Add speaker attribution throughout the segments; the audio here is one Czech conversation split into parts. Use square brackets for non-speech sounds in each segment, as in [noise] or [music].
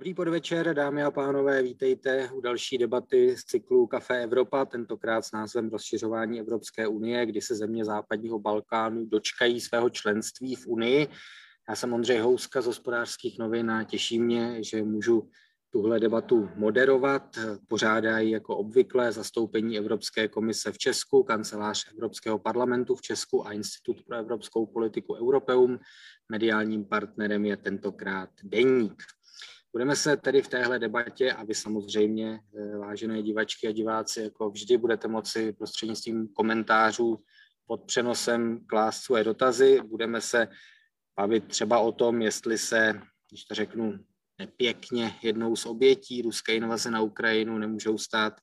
Speaker 1: Dobrý podvečer, dámy a pánové, vítejte u další debaty z cyklu Café Evropa, tentokrát s názvem Rozšiřování Evropské unie, kdy se země západního Balkánu dočkají svého členství v Unii. Já jsem Ondřej Houska z hospodářských novin a těší mě, že můžu tuhle debatu moderovat. Pořádají jako obvykle zastoupení Evropské komise v Česku, kancelář Evropského parlamentu v Česku a Institut pro evropskou politiku Europeum. Mediálním partnerem je tentokrát Deník. Budeme se tedy v téhle debatě, a vy samozřejmě, eh, vážené divačky a diváci, jako vždy budete moci prostřednictvím komentářů pod přenosem klást svoje dotazy. Budeme se bavit třeba o tom, jestli se, když to řeknu pěkně, jednou z obětí ruské invaze na Ukrajinu nemůžou stát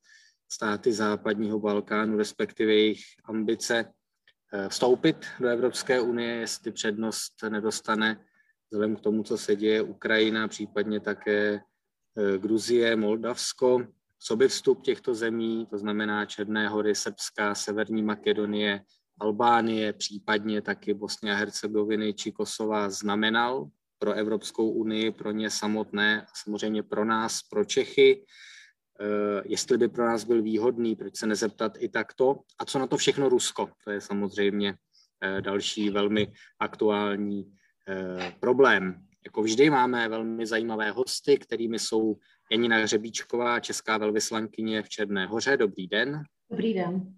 Speaker 1: státy západního Balkánu, respektive jejich ambice eh, vstoupit do Evropské unie, jestli přednost nedostane vzhledem k tomu, co se děje Ukrajina, případně také eh, Gruzie, Moldavsko. Co by vstup těchto zemí, to znamená Černé hory, Srbska, Severní Makedonie, Albánie, případně taky Bosně a Hercegoviny či Kosova znamenal pro Evropskou unii, pro ně samotné a samozřejmě pro nás, pro Čechy, eh, jestli by pro nás byl výhodný, proč se nezeptat i takto. A co na to všechno Rusko? To je samozřejmě eh, další velmi aktuální problém. Jako vždy máme velmi zajímavé hosty, kterými jsou Janina Hřebíčková, česká velvyslankyně v Černé hoře. Dobrý den.
Speaker 2: Dobrý den.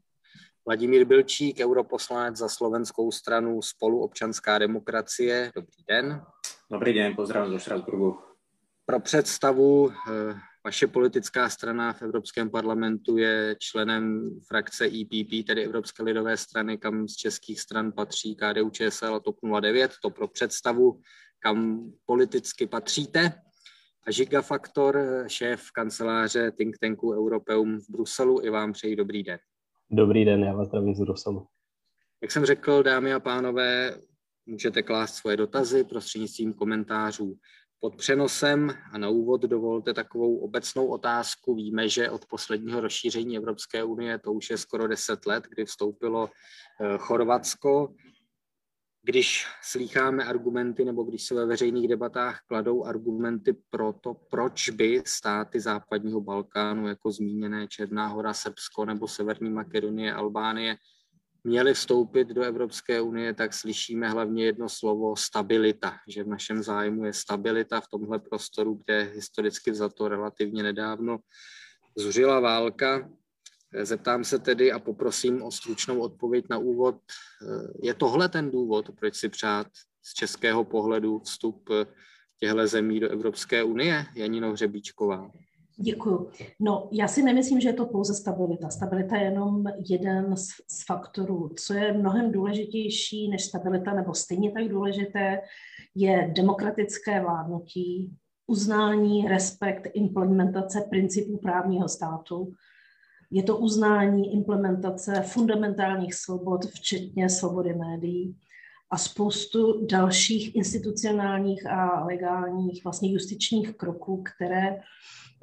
Speaker 1: Vladimír Bilčík, europoslanec za slovenskou stranu Spoluobčanská demokracie. Dobrý den.
Speaker 3: Dobrý den, pozdravím do Štrasburgu.
Speaker 1: Pro představu, eh, vaše politická strana v Evropském parlamentu je členem frakce EPP, tedy Evropské lidové strany, kam z českých stran patří KDU, ČSL a TOP 09. To pro představu, kam politicky patříte. A Gigafaktor, šéf kanceláře think tanku Europeum v Bruselu, i vám přeji dobrý den.
Speaker 4: Dobrý den, já vás zdravím z Bruselu.
Speaker 1: Jak jsem řekl, dámy a pánové, můžete klást svoje dotazy prostřednictvím komentářů pod přenosem. A na úvod dovolte takovou obecnou otázku. Víme, že od posledního rozšíření Evropské unie, to už je skoro 10 let, kdy vstoupilo eh, Chorvatsko. Když slýcháme argumenty nebo když se ve veřejných debatách kladou argumenty pro to, proč by státy západního Balkánu, jako zmíněné Černá hora, Srbsko nebo Severní Makedonie, Albánie, měli vstoupit do Evropské unie, tak slyšíme hlavně jedno slovo stabilita, že v našem zájmu je stabilita v tomhle prostoru, kde historicky za to relativně nedávno zuřila válka. Zeptám se tedy a poprosím o stručnou odpověď na úvod. Je tohle ten důvod, proč si přát z českého pohledu vstup těchto zemí do Evropské unie? Janino Hřebíčková.
Speaker 2: Děkuju. No, já si nemyslím, že je to pouze stabilita. Stabilita je jenom jeden z, z faktorů. Co je mnohem důležitější než stabilita, nebo stejně tak důležité, je demokratické vládnutí, uznání, respekt, implementace principů právního státu. Je to uznání, implementace fundamentálních svobod, včetně svobody médií a spoustu dalších institucionálních a legálních, vlastně justičních kroků, které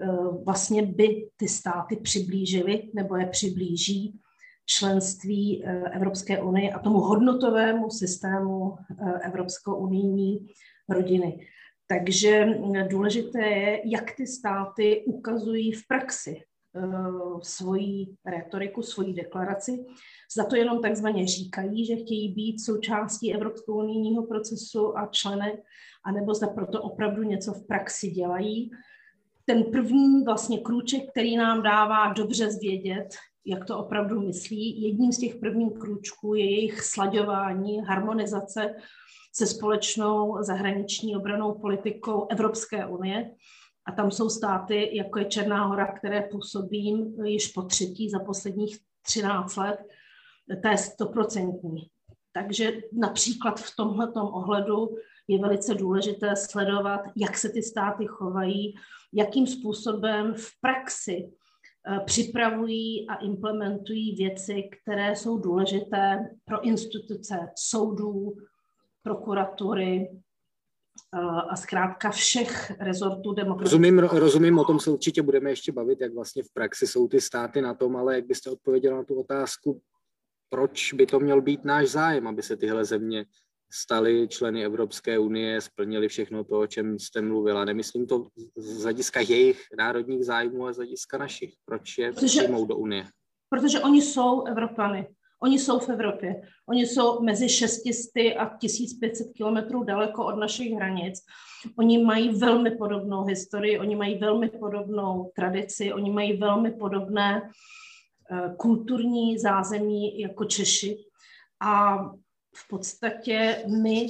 Speaker 2: Eh, vlastně by ty státy přiblížily nebo je přiblíží členství eh, Evropské unie a tomu hodnotovému systému eh, Evropskou unijní rodiny. Takže důležité je, jak ty státy ukazují v praxi svoji retoriku, svoji deklaraci. Za to jenom takzvaně říkají, že chtějí být součástí Evropského unijního procesu a členy, anebo zda proto opravdu něco v praxi dělají ten první vlastně krůček, který nám dává dobře zvědět, jak to opravdu myslí. Jedním z těch prvních krůčků je jejich slaďování, harmonizace se společnou zahraniční obranou politikou Evropské unie. A tam jsou státy, jako je Černá hora, které působí již po třetí za posledních 13 let, to je stoprocentní. Takže například v tomto ohledu je velice důležité sledovat, jak se ty státy chovají, jakým způsobem v praxi eh, připravují a implementují věci, které jsou důležité pro instituce soudů, prokuratury a zkrátka všech rezortů demokracie.
Speaker 1: Rozumím, rozumím, o tom se určitě budeme ještě bavit, jak vlastně v praxi jsou ty státy na tom, ale jak byste odpověděla na tu otázku, proč by to měl být náš zájem, aby se tyhle země stali členy Evropské unie, splnili všechno to, o čem jste mluvila. Nemyslím to z hlediska jejich národních zájmů, ale z hlediska našich. Proč je přijmou do unie?
Speaker 2: Protože oni jsou Evropany. Oni jsou v Evropě. Oni jsou mezi 600 a 1500 kilometrů daleko od našich hranic. Oni mají velmi podobnou historii, oni mají velmi podobnou tradici, oni mají velmi podobné uh, kulturní zázemí jako Češi. A v podstatě my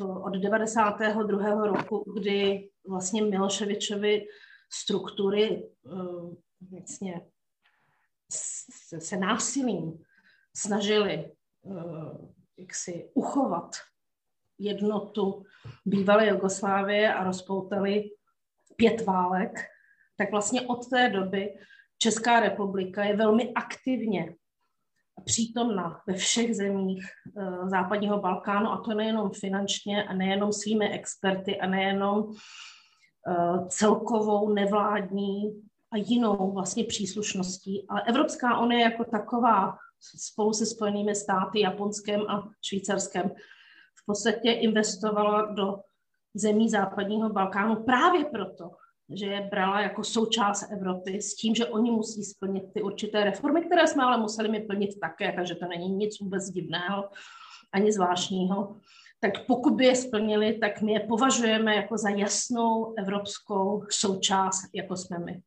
Speaker 2: od 92. roku, kdy vlastně Miloševičovi struktury uh, vlastně se násilím snažili uh, jak si uchovat jednotu bývalé Jugoslávie a rozpoutali pět válek, tak vlastně od té doby Česká republika je velmi aktivně přítomna ve všech zemích uh, západního Balkánu a to nejenom finančně a nejenom svými experty a nejenom uh, celkovou nevládní a jinou vlastně příslušností. Ale Evropská unie jako taková spolu se Spojenými státy, Japonskem a Švýcarskem v podstatě investovala do zemí západního Balkánu právě proto, že je brala jako součást Evropy s tím, že oni musí splnit ty určité reformy, které jsme ale museli mi plnit také, takže to není nic vůbec divného ani zvláštního. Tak pokud by je splnili, tak my je považujeme jako za jasnou evropskou součást, jako jsme my.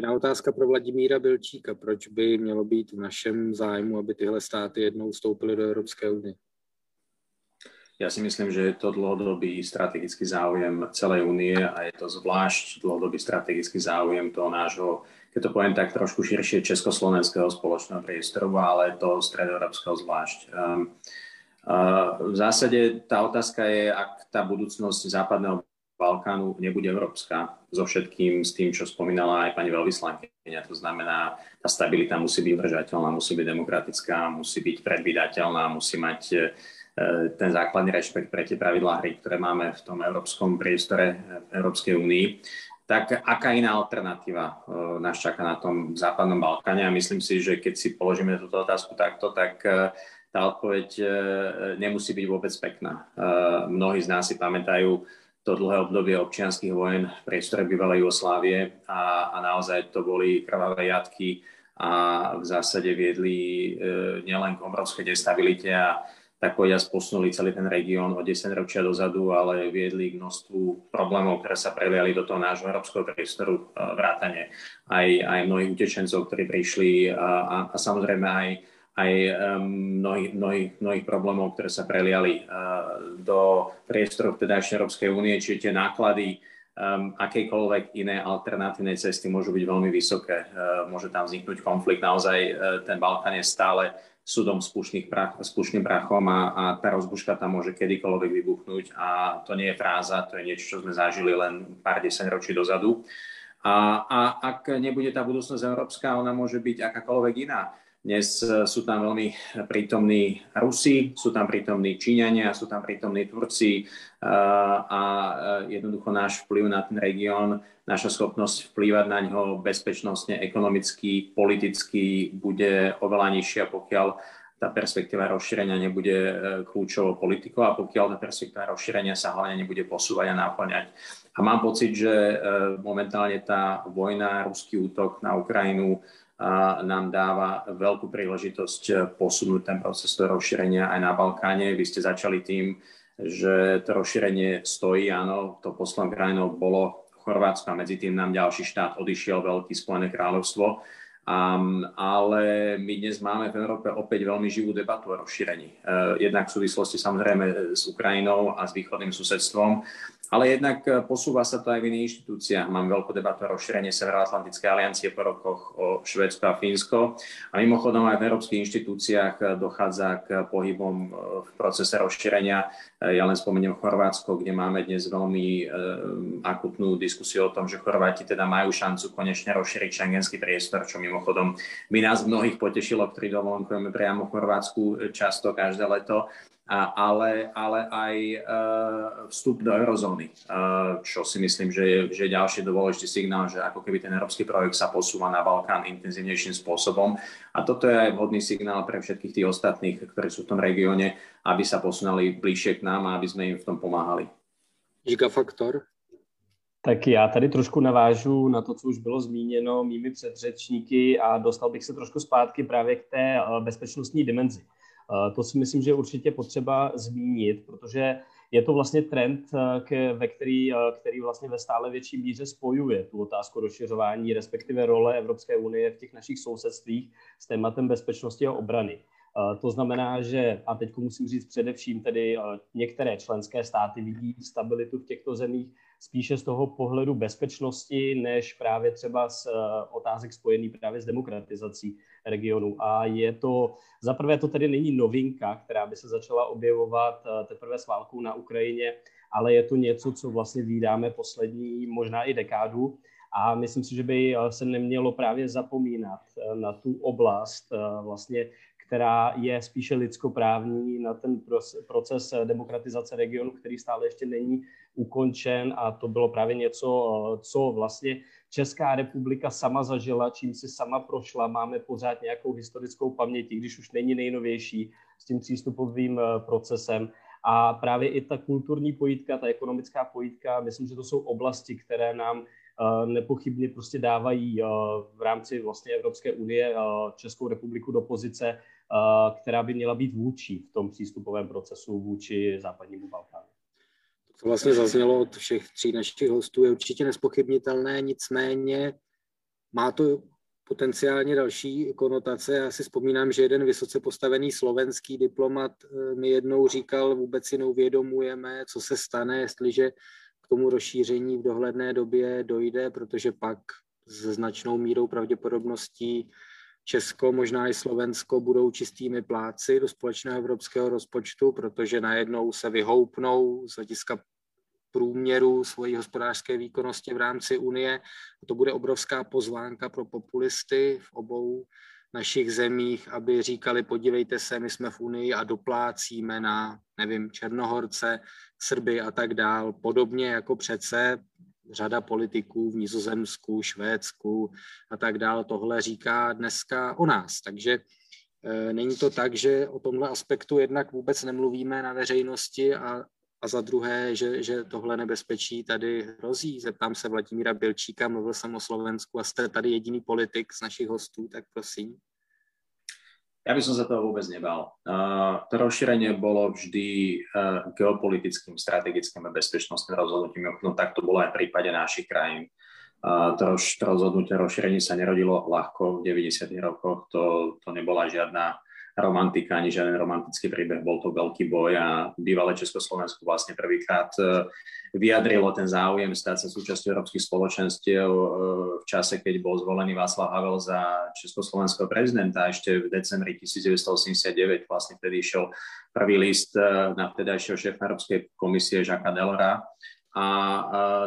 Speaker 1: Jiná otázka pro Vladimíra Bilčíka. Proč by mělo být v našem zájmu, aby tyhle státy jednou vstoupily do Evropské unie?
Speaker 3: Ja si myslím, že je to dlhodobý strategický záujem celej únie a je to zvlášť dlhodobý strategický záujem toho nášho, keď to poviem tak trošku širšie, československého spoločného priestoru, ale to stredoeurópskeho zvlášť. Uh, v zásade tá otázka je, ak tá budúcnosť západného Balkánu nebude európska, so všetkým s tým, čo spomínala aj pani veľvyslankyňa. To znamená, tá stabilita musí byť držateľná, musí byť demokratická, musí byť predvídateľná, musí mať e, ten základný rešpekt pre tie pravidlá hry, ktoré máme v tom európskom priestore v Európskej únii. Tak aká iná alternatíva e, nás čaká na tom západnom Balkáne? A myslím si, že keď si položíme túto otázku takto, tak e, tá odpoveď nemusí byť vôbec pekná. Mnohí z nás si pamätajú to dlhé obdobie občianských vojen v priestore bývalej Jugoslávie a, a naozaj to boli krvavé jatky a v zásade viedli e, nielen k obrovskej destabilite a tak povediať posunuli celý ten región o 10 ročia dozadu, ale viedli k množstvu problémov, ktoré sa preliali do toho nášho európskeho priestoru e, vrátane aj, aj mnohých utečencov, ktorí prišli a, a, a samozrejme aj aj mnohých, mnohých, mnohých problémov, ktoré sa preliali eh, do priestorov vtedajšej Európskej únie, čiže tie náklady um, akejkoľvek iné alternatívnej cesty môžu byť veľmi vysoké. Uh, môže tam vzniknúť konflikt. Naozaj uh, ten Balkán je stále súdom s prach, prachom a, a tá rozbuška tam môže kedykoľvek vybuchnúť a to nie je fráza, to je niečo, čo sme zažili len pár desať ročí dozadu. A, a ak nebude tá budúcnosť európska, ona môže byť akákoľvek iná. Dnes e, sú tam veľmi prítomní Rusi, sú tam prítomní Číňania, sú tam prítomní Turci e, a e, jednoducho náš vplyv na ten región, naša schopnosť vplývať na ňo bezpečnostne, ekonomicky, politicky bude oveľa nižšia, pokiaľ tá perspektíva rozšírenia nebude kľúčovou politikou a pokiaľ tá perspektíva rozšírenia sa hlavne nebude posúvať a náplňať. A mám pocit, že momentálne tá vojna, ruský útok na Ukrajinu nám dáva veľkú príležitosť posunúť ten proces rozšírenia aj na Balkáne. Vy ste začali tým, že to rozšírenie stojí, áno, to poslednou krajinou bolo Chorvátsko a medzi tým nám ďalší štát odišiel, Veľký Spojené kráľovstvo. Um, ale my dnes máme v Európe opäť veľmi živú debatu o rozšírení. Uh, jednak v súvislosti samozrejme s Ukrajinou a s východným susedstvom, ale jednak e, posúva sa to aj v iných inštitúciách. Mám veľkú debatu o rozšírenie Severoatlantickej aliancie po rokoch o Švedsko a Fínsko. A mimochodom aj v európskych inštitúciách e, dochádza k pohybom v procese rozšírenia. Ja len spomeniem Chorvátsko, kde máme dnes veľmi akutnú diskusiu o tom, že Chorváti teda majú šancu konečne rozšíriť šengenský priestor, čo mimochodom Mimochodom, my nás mnohých potešilo, ktorí dovolenkujeme priamo v Chorvátsku často každé leto, ale, ale aj e, vstup do eurozóny, e, čo si myslím, že je, že je ďalší dôležitý signál, že ako keby ten európsky projekt sa posúva na Balkán intenzívnejším spôsobom. A toto je aj vhodný signál pre všetkých tých ostatných, ktorí sú v tom regióne, aby sa posunali bližšie k nám a aby sme im v tom pomáhali.
Speaker 1: Gigafaktor?
Speaker 4: Tak já tady trošku navážu na to, co už bylo zmíněno mými předřečníky a dostal bych se trošku zpátky právě k té e, bezpečnostní dimenzi. To si myslím, že je určitě potřeba zmínit, protože je to vlastně trend, eh, ve který, eh, který vlastně ve stále větší míře spojuje tu otázku rozšiřování, respektive role Evropské unie v těch našich sousedstvích s tématem bezpečnosti a obrany. Eh, to znamená, že, a teď musím říct především, tedy některé členské státy vidí stabilitu v těchto zemích spíše z toho pohledu bezpečnosti, než právě třeba z otázek spojený právě s demokratizací regionu. A je to, zaprvé to tedy není novinka, která by se začala objevovat eh, teprve s válkou na Ukrajině, ale je to něco, co vlastně vydáme poslední možná i dekádu. A myslím si, že by eh, se nemělo právě zapomínat eh, na tu oblast vlastně která je spíše lidskoprávní na ten proces demokratizace regionu, který stále ještě není ukončen a to bylo právě něco, co vlastně Česká republika sama zažila, čím si sama prošla, máme pořád nějakou historickou paměť, když už není nejnovější s tím přístupovým eh, procesem. A právě i ta kulturní pojítka, ta ekonomická pojítka, myslím, že to jsou oblasti, které nám eh, nepochybně prostě dávají eh, v rámci vlastně Evropské unie Českou republiku do pozice, která by měla být vůči v tom přístupovém procesu vůči západnímu Balkánu
Speaker 1: co vlastně zaznělo od všech tří našich hostů, je určitě nespochybnitelné, nicméně má to potenciálně další konotace. Já si vzpomínám, že jeden vysoce postavený slovenský diplomat eh, mi jednou říkal, vůbec si neuvědomujeme, co se stane, jestliže k tomu rozšíření v dohledné době dojde, protože pak s značnou mírou pravděpodobností Česko, možná i Slovensko budou čistými pláci do společného evropského rozpočtu, protože najednou se vyhoupnou z hlediska průměru svojí hospodářské výkonnosti v rámci Unie. A to bude obrovská pozvánka pro populisty v obou našich zemích, aby říkali, podívejte se, my jsme v Unii a doplácíme na, nevím, Černohorce, Srby a tak dál. Podobně jako přece řada politiků v Nizozemsku, Švédsku a tak dále tohle říká dneska o nás. Takže e, není to tak, že o tomhle aspektu jednak vůbec nemluvíme na veřejnosti a, a za druhé, že, že tohle nebezpečí tady hrozí. Zeptám se Vladimíra Bilčíka, mluvil jsem o Slovensku a jste tady jediný politik z našich hostů, tak prosím.
Speaker 3: Ja by som sa toho vôbec nebal. To rozšírenie bolo vždy uh, geopolitickým, strategickým a bezpečnostným rozhodnutím. No tak to bolo aj v prípade našich krajín. To, roz, rozhodnutie rozšírenie sa nerodilo ľahko v 90. rokoch. To, to nebola žiadna romantika, ani žiaden romantický príbeh, bol to veľký boj a bývalé Československo vlastne prvýkrát e, vyjadrilo ten záujem stať sa súčasťou európskych spoločenstiev e, v čase, keď bol zvolený Václav Havel za československého prezidenta. Ešte v decembri 1989, vlastne vtedy išiel prvý list e, na vtedajšieho šéfa Európskej komisie Žaka Delora, a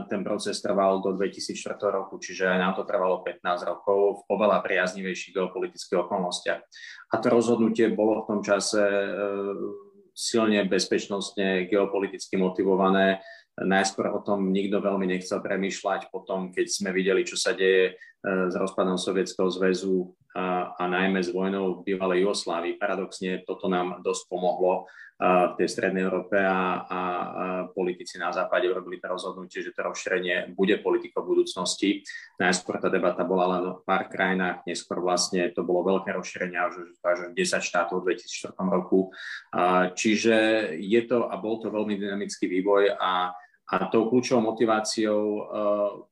Speaker 3: ten proces trval do 2004 roku, čiže nám to trvalo 15 rokov v oveľa priaznivejších geopolitických okolnostiach. A to rozhodnutie bolo v tom čase e, silne bezpečnostne geopoliticky motivované. Najskôr o tom nikto veľmi nechcel premýšľať, potom keď sme videli, čo sa deje s rozpadom Sovietskeho zväzu a, a najmä s vojnou v bývalej Jugoslávii. Paradoxne toto nám dosť pomohlo v tej strednej Európe a, a, a politici na západe urobili to rozhodnutie, že to rozšírenie bude politikou budúcnosti. Najskôr tá debata bola len v pár krajinách, neskôr vlastne to bolo veľké rozšírenie až, až 10 štátov v 2004 roku. Čiže je to a bol to veľmi dynamický vývoj a a tou kľúčovou motiváciou uh,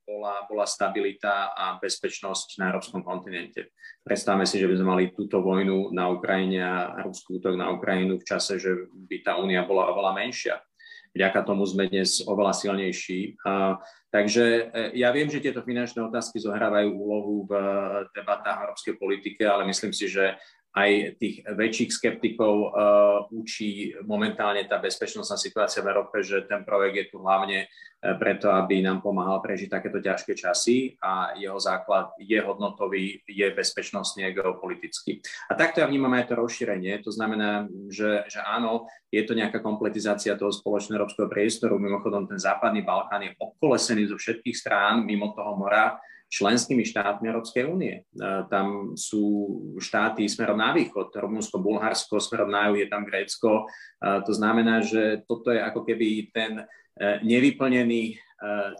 Speaker 3: bola, bola stabilita a bezpečnosť na európskom kontinente. Predstavme si, že by sme mali túto vojnu na Ukrajine a ruský útok na Ukrajinu v čase, že by tá únia bola oveľa menšia. Vďaka tomu sme dnes oveľa silnejší. Takže uh, ja viem, že tieto finančné otázky zohrávajú úlohu v debatách európskej politike, ale myslím si, že aj tých väčších skeptikov uh, učí momentálne tá bezpečnostná situácia v Európe, že ten projekt je tu hlavne uh, preto, aby nám pomáhal prežiť takéto ťažké časy a jeho základ je hodnotový, je bezpečnostný a geopolitický. A takto ja vnímam aj to rozšírenie. To znamená, že, že áno, je to nejaká kompletizácia toho spoločného európskeho priestoru. Mimochodom, ten západný Balkán je obkolesený zo všetkých strán mimo toho mora členskými štátmi Európskej únie. E, tam sú štáty smerom na východ, Rumunsko, Bulharsko, smerom na juh je tam Grécko. E, to znamená, že toto je ako keby ten e, nevyplnený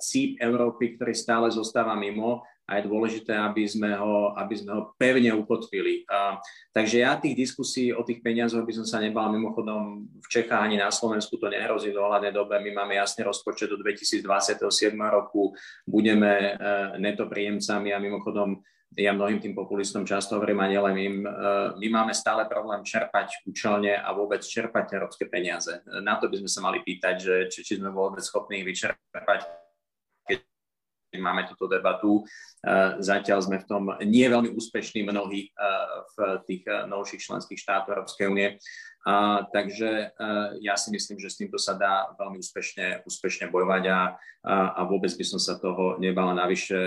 Speaker 3: cíp Európy, ktorý stále zostáva mimo a je dôležité, aby sme ho, aby sme ho pevne ukotvili. A, takže ja tých diskusí o tých peniazoch by som sa nebal. Mimochodom, v Čechách ani na Slovensku to nehrozí v dohľadnej dobe. My máme jasný rozpočet do 2027 roku, budeme uh, neto príjemcami a mimochodom ja mnohým tým populistom často hovorím a nielen im, e, my máme stále problém čerpať účelne a vôbec čerpať európske peniaze. Na to by sme sa mali pýtať, že či, či sme vôbec schopní vyčerpať máme túto debatu. E, zatiaľ sme v tom nie veľmi úspešní mnohí e, v tých e, novších členských štátoch Európskej únie. A, takže a, ja si myslím, že s týmto sa dá veľmi úspešne, úspešne bojovať a, a, a vôbec by som sa toho nebal. Navyše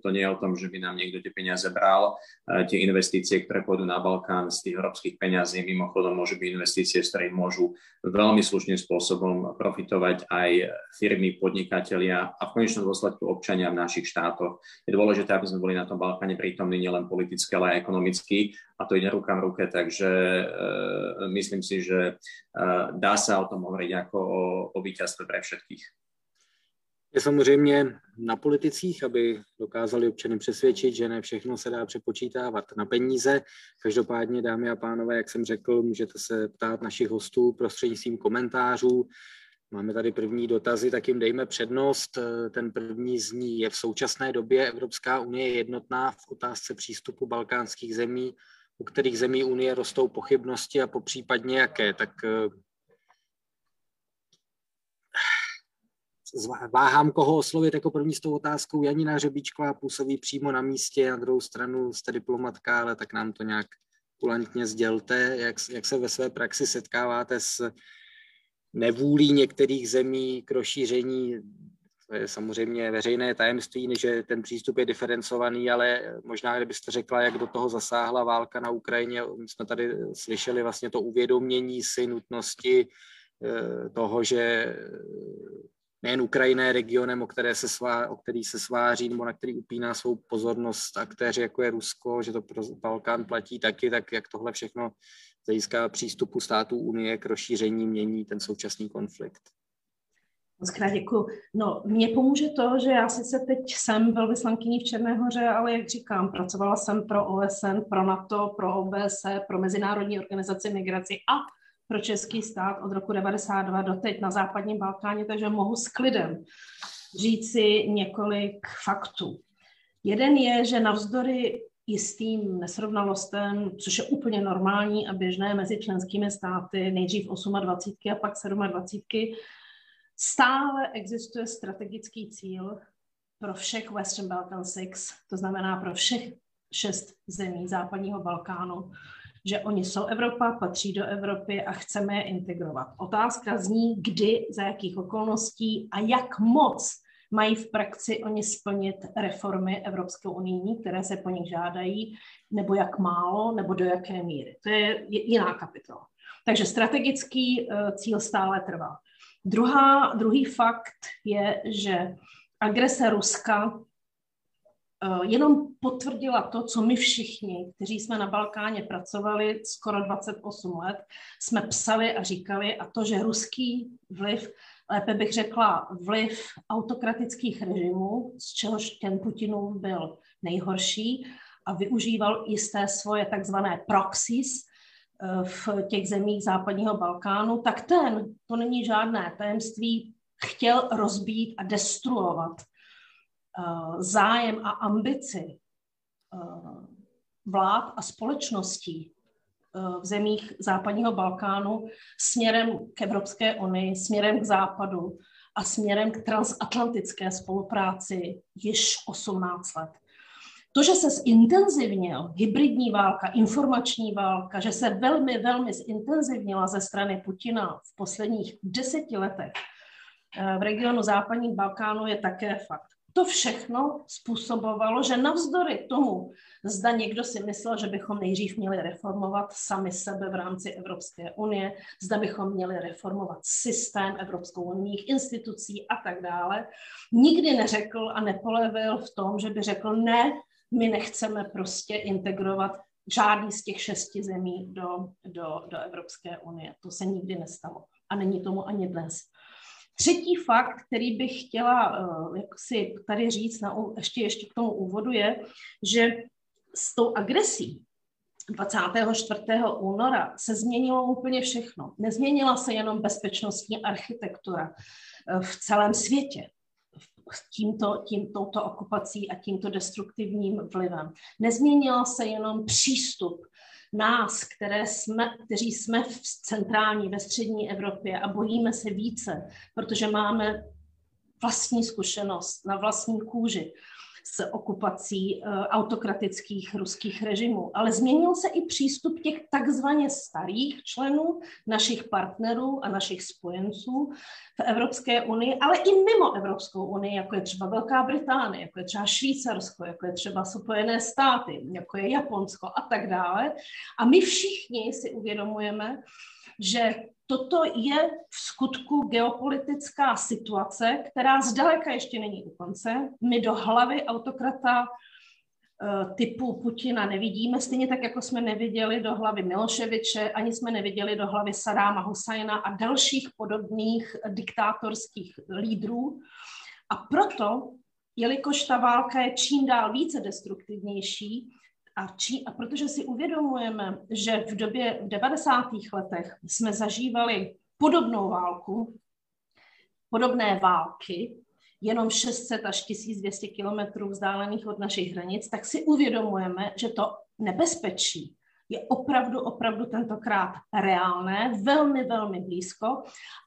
Speaker 3: to nie je o tom, že by nám niekto tie peniaze bral. A, tie investície, ktoré pôjdu na Balkán z tých európskych peňazí, mimochodom môžu byť investície, z ktorých môžu veľmi slušným spôsobom profitovať aj firmy, podnikatelia a v konečnom dôsledku občania v našich štátoch. Je dôležité, aby sme boli na tom Balkáne prítomní nielen politicky, ale aj ekonomicky a to ide ruka v ruke, takže uh, myslím si, že uh, dá sa o tom hovoriť ako o, o víťazstve pre všetkých.
Speaker 1: Je samozřejmě na politicích, aby dokázali občany přesvědčit, že ne všechno se dá přepočítávat na peníze. Každopádně, dámy a pánové, jak jsem řekl, můžete se ptát našich hostů prostřednictvím komentářů. Máme tady první dotazy, tak jim dejme přednost. Ten první zní, je v současné době Evropská unie jednotná v otázce přístupu balkánských zemí u kterých zemí Unie rostou pochybnosti a popřípadně jaké, tak eh, váhám, koho oslovit jako první s tou otázkou. Janina Řebíčková působí přímo na místě, na druhou stranu jste diplomatka, ale tak nám to nějak kulantně sdělte, jak, jak se ve své praxi setkáváte s nevůlí některých zemí k rozšíření je samozřejmě veřejné tajemství, že ten přístup je diferencovaný, ale možná, kdybyste řekla, jak do toho zasáhla válka na Ukrajině, my jsme tady slyšeli vlastně to uvědomění si nutnosti eh, toho, že nejen Ukrajina je regionem, o, které se svá, o který se sváří nebo na který upíná svou pozornost aktéři, jako je Rusko, že to pro Balkán platí taky, tak jak tohle všechno získá přístupu států Unie k rozšíření mění ten současný konflikt.
Speaker 2: Moc krát děkuji. No, mně pomůže to, že já sice teď jsem velvyslankyní v Černé hoře, ale jak říkám, pracovala jsem pro OSN, pro NATO, pro OBSE, pro Mezinárodní organizaci migraci a pro český stát od roku 92 do teď na západním Balkáně, takže mohu s klidem říci několik faktů. Jeden je, že navzdory jistým nesrovnalostem, což je úplně normální a běžné mezi členskými státy, nejdřív 28 a pak 27, Stále existuje strategický cíl pro všech Western Balkan Six, to znamená pro všech šest zemí západního Balkánu, že oni jsou Evropa, patří do Evropy a chceme je integrovat. Otázka zní, kdy, za jakých okolností a jak moc mají v praxi oni splnit reformy Evropské unijní, které se po nich žádají, nebo jak málo, nebo do jaké míry. To je jiná kapitola. Takže strategický eh, cíl stále trvá. Druhá, druhý fakt je, že agrese Ruska eh, jenom potvrdila to, co my všichni, kteří jsme na Balkáně pracovali skoro 28 let, jsme psali a říkali, a to, že ruský vliv, lépe bych řekla vliv autokratických režimů, z čehož ten Putinův byl nejhorší, a využíval jisté svoje takzvané proxies, v těch zemích západního Balkánu, tak ten, to není žádné tajemství, chtěl rozbít a destruovat uh, zájem a ambici uh, vlád a společností uh, v zemích západního Balkánu směrem k Evropské unii, směrem k západu a směrem k transatlantické spolupráci již 18 let. To, že se zintenzivnil hybridní válka, informační válka, že se velmi, velmi zintenzivnila ze strany Putina v posledních deseti letech eh, v regionu západních Balkánu je také fakt. To všechno způsobovalo, že navzdory tomu, zda někdo si myslel, že bychom nejdřív měli reformovat sami sebe v rámci Evropské unie, zda bychom měli reformovat systém Evropskou unijních institucí a tak dále, nikdy neřekl a nepolevil v tom, že by řekl ne, my nechceme prostě integrovat žádný z těch šesti zemí do, do, do Evropské unie. To se nikdy nestalo. A není tomu ani dnes. Třetí fakt, který bych chtěla uh, jak si tady říct na, ještě, ještě k tomu úvodu, je, že s tou agresí 24. února se změnilo úplně všechno. Nezměnila se jenom bezpečnostní architektura eh, v celém světě tímto, tím, touto okupací a tímto destruktivním vlivem. Nezměnila se jenom přístup nás, které jsme, kteří jsme v centrální, ve střední Evropě a bojíme se více, protože máme vlastní zkušenost na vlastní kůži s okupací eh, autokratických ruských režimů. Ale změnil se i přístup těch takzvaně starých členů, našich partnerů a našich spojenců v Evropské unii, ale i mimo Evropskou unii, jako je třeba Velká Británie, jako je třeba Švýcarsko, jako je třeba Spojené státy, jako je Japonsko a tak dále. A my všichni si uvědomujeme, že toto je v skutku geopolitická situace, která zdaleka ještě není u konce. My do hlavy autokrata eh, typu Putina nevidíme, stejně tak, jako jsme neviděli do hlavy Miloševiče, ani jsme neviděli do hlavy Sadáma Husajna a dalších podobných diktátorských lídrů. A proto, jelikož ta válka je čím dál více destruktivnější, a, či, a protože si uvědomujeme, že v době v 90. letech jsme zažívali podobnou válku, podobné války, jenom 600 až 1200 kilometrů vzdálených od našich hranic, tak si uvědomujeme, že to nebezpečí, je opravdu, opravdu tentokrát reálné, velmi, velmi blízko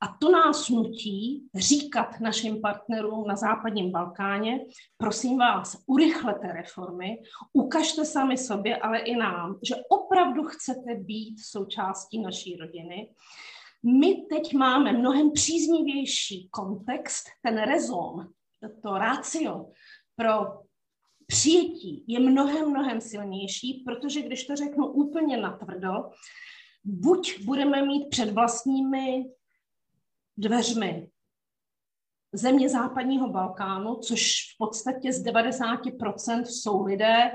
Speaker 2: a to nás nutí říkat našim partnerům na západním Balkáně, prosím vás, urychlete reformy, ukažte sami sobě, ale i nám, že opravdu chcete být součástí naší rodiny. My teď máme mnohem příznivější kontext, ten rezon, to rácio pro přijetí je mnohem, mnohem silnější, protože když to řeknu úplně natvrdo, buď budeme mít před vlastními dveřmi země západního Balkánu, což v podstatě z 90% jsou lidé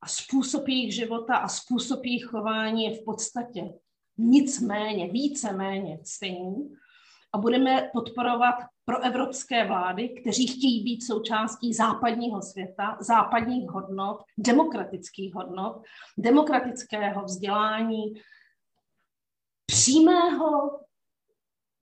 Speaker 2: a způsob jejich života a způsob jejich chování je v podstatě nicméně, víceméně stejný, a budeme podporovat pro evropské vlády, kteří chtějí být součástí západního světa, západních hodnot, demokratických hodnot, demokratického vzdělání, přímého,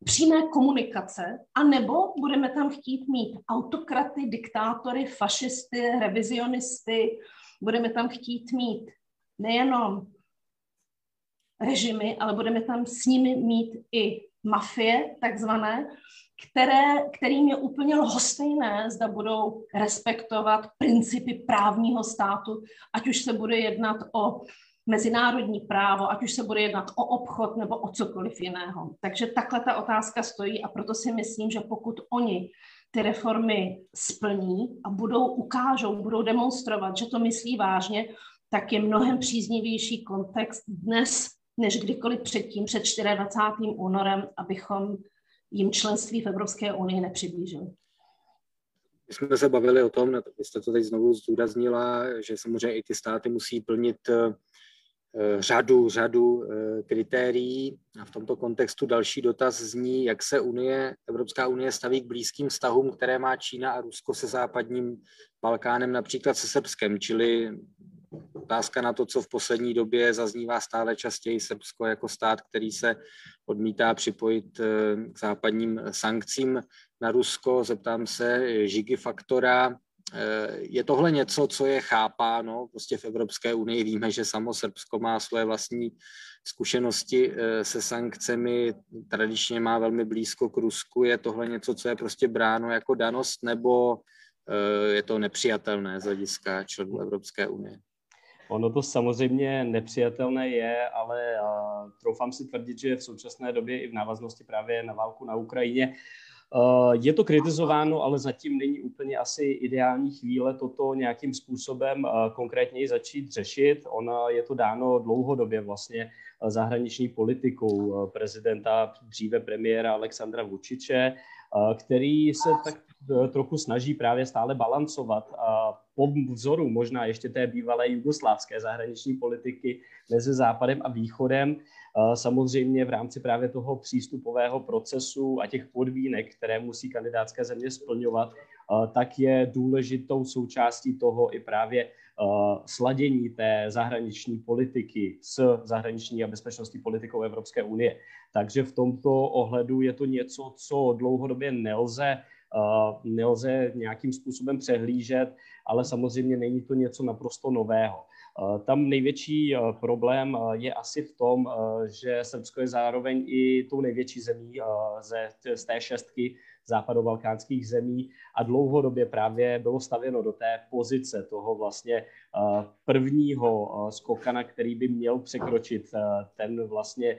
Speaker 2: přímé komunikace, anebo budeme tam chtít mít autokraty, diktátory, fašisty, revizionisty, budeme tam chtít mít nejenom režimy, ale budeme tam s nimi mít i mafie takzvané, které, kterým je úplně lhostejné, zda budou respektovat principy právního státu, ať už se bude jednat o mezinárodní právo, ať už se bude jednat o obchod nebo o cokoliv jiného. Takže takhle ta otázka stojí a proto si myslím, že pokud oni ty reformy splní a budou ukážou, budou demonstrovat, že to myslí vážně, tak je mnohem příznivější kontext dnes než kdykoliv předtím, před 24. únorem, abychom jim členství v Evropské unii nepřiblížili.
Speaker 1: My jsme se bavili o tom, vy jste to teď znovu zdůraznila, že samozřejmě i ty státy musí plnit eh, řadu, řadu eh, kritérií. A v tomto kontextu další dotaz zní, jak se Unie, Evropská unie staví k blízkým vztahům, které má Čína a Rusko se západním Balkánem, například se Srbskem, čili otázka na to, co v poslední době zaznívá stále častěji Srbsko jako stát, který se odmítá připojit eh, k západním sankcím na Rusko. Zeptám se Žigy Faktora, eh, je tohle něco, co je chápáno prostě v Evropské unii? Víme, že samo Srbsko má svoje vlastní zkušenosti eh, se sankcemi, tradičně má velmi blízko k Rusku. Je tohle něco, co je prostě bráno jako danost, nebo je to nepřijatelné z hlediska členů Evropské unie.
Speaker 4: Ono to samozřejmě nepřijatelné je, ale uh, troufám si tvrdit, že v současné době i v návaznosti právě na válku na Ukrajině uh, je to kritizováno, ale zatím není úplně asi ideální chvíle toto nějakým způsobem uh, konkrétněji začít řešit. Ona je to dáno dlouhodobě vlastně zahraniční politikou prezidenta, dříve premiéra Alexandra Vučiče, který se tak trochu snaží právě stále balancovat po vzoru možná ještě té bývalé jugoslávské zahraniční politiky mezi Západem a Východem. Samozřejmě v rámci právě toho přístupového procesu a těch podmínek, které musí kandidátské země splňovat, tak je důležitou součástí toho i právě sladění té zahraniční politiky s zahraniční a bezpečnostní politikou Evropské unie. Takže v tomto ohledu je to něco, co dlouhodobě nelze nelze nějakým způsobem přehlížet, ale samozřejmě není to něco naprosto nového. Tam největší problém je asi v tom, že Srbsko je zároveň i tou největší zemí ze, z té šestky západobalkánských zemí a dlouhodobě právě bylo stavěno do té pozice toho vlastně prvního skokana, který by měl překročit ten vlastně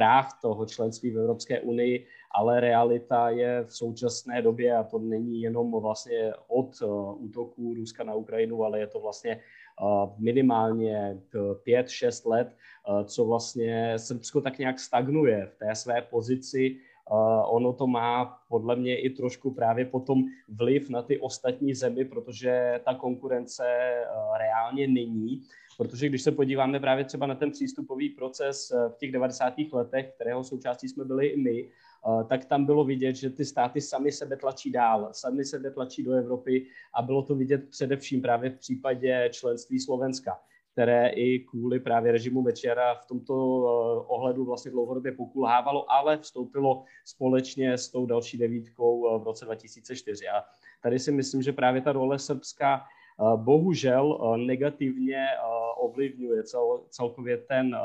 Speaker 4: práh toho členství v Evropské unii, ale realita je v současné době, a to není jenom vlastně od uh, útoků Ruska na Ukrajinu, ale je to vlastně uh, minimálně 5-6 let, uh, co vlastně Srbsko tak nějak stagnuje v té své pozici. Ono to má podle mě i trošku právě potom vliv na ty ostatní zemi, protože ta konkurence reálně není Protože když se podíváme právě třeba na ten přístupový proces eh, v těch 90. letech, kterého součástí jsme byli i my, eh, tak tam bylo vidět, že ty státy sami sebe tlačí dál, sami sebe tlačí do Evropy a bylo to vidět především právě v případě členství Slovenska které i kvůli právě režimu Večera v tomto eh, ohledu vlastně dlouhodobě pokulhávalo, ale vstoupilo společně s tou další devítkou v roce 2004. A tady si myslím, že právě ta role Srbska bohužel negativně ovlivňuje cel, celkově ten,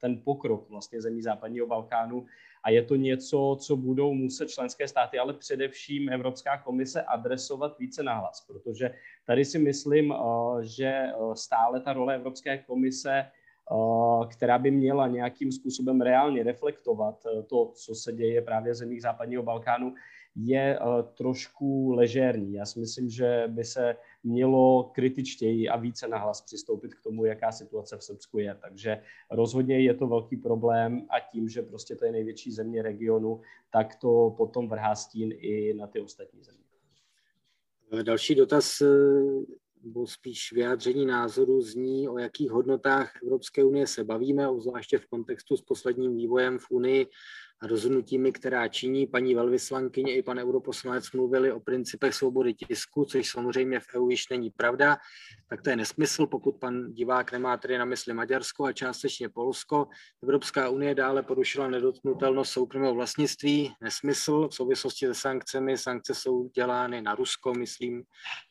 Speaker 4: ten pokrok vlastně zemí západního Balkánu a je to něco, co budou muset členské státy, ale především Evropská komise adresovat více nahlas, protože tady si myslím, že stále ta role Evropské komise která by měla nějakým způsobem reálně reflektovat to, co se děje právě v zemích západního Balkánu, je trošku ležérní. Já si myslím, že by se mělo kritičtěji a více nahlas přistoupit k tomu, jaká situace v Srbsku je. Takže rozhodně je to velký problém a tím, že prostě to je největší země regionu, tak to potom vrhá stín i na ty ostatní země.
Speaker 1: Další dotaz nebo spíš vyjádření názoru zní, o jakých hodnotách Evropské unie se bavíme, zvláště v kontextu s posledním vývojem v Unii rozhodnutími, která činí. Paní velvyslankyně i pan europoslanec mluvili o principech svobody tisku, což samozřejmě v EU již není pravda, tak to je nesmysl, pokud pan divák nemá tedy na mysli Maďarsko a částečně Polsko. Evropská unie dále porušila nedotknutelnost soukromého vlastnictví, nesmysl v souvislosti se sankcemi. Sankce jsou dělány na Rusko, myslím,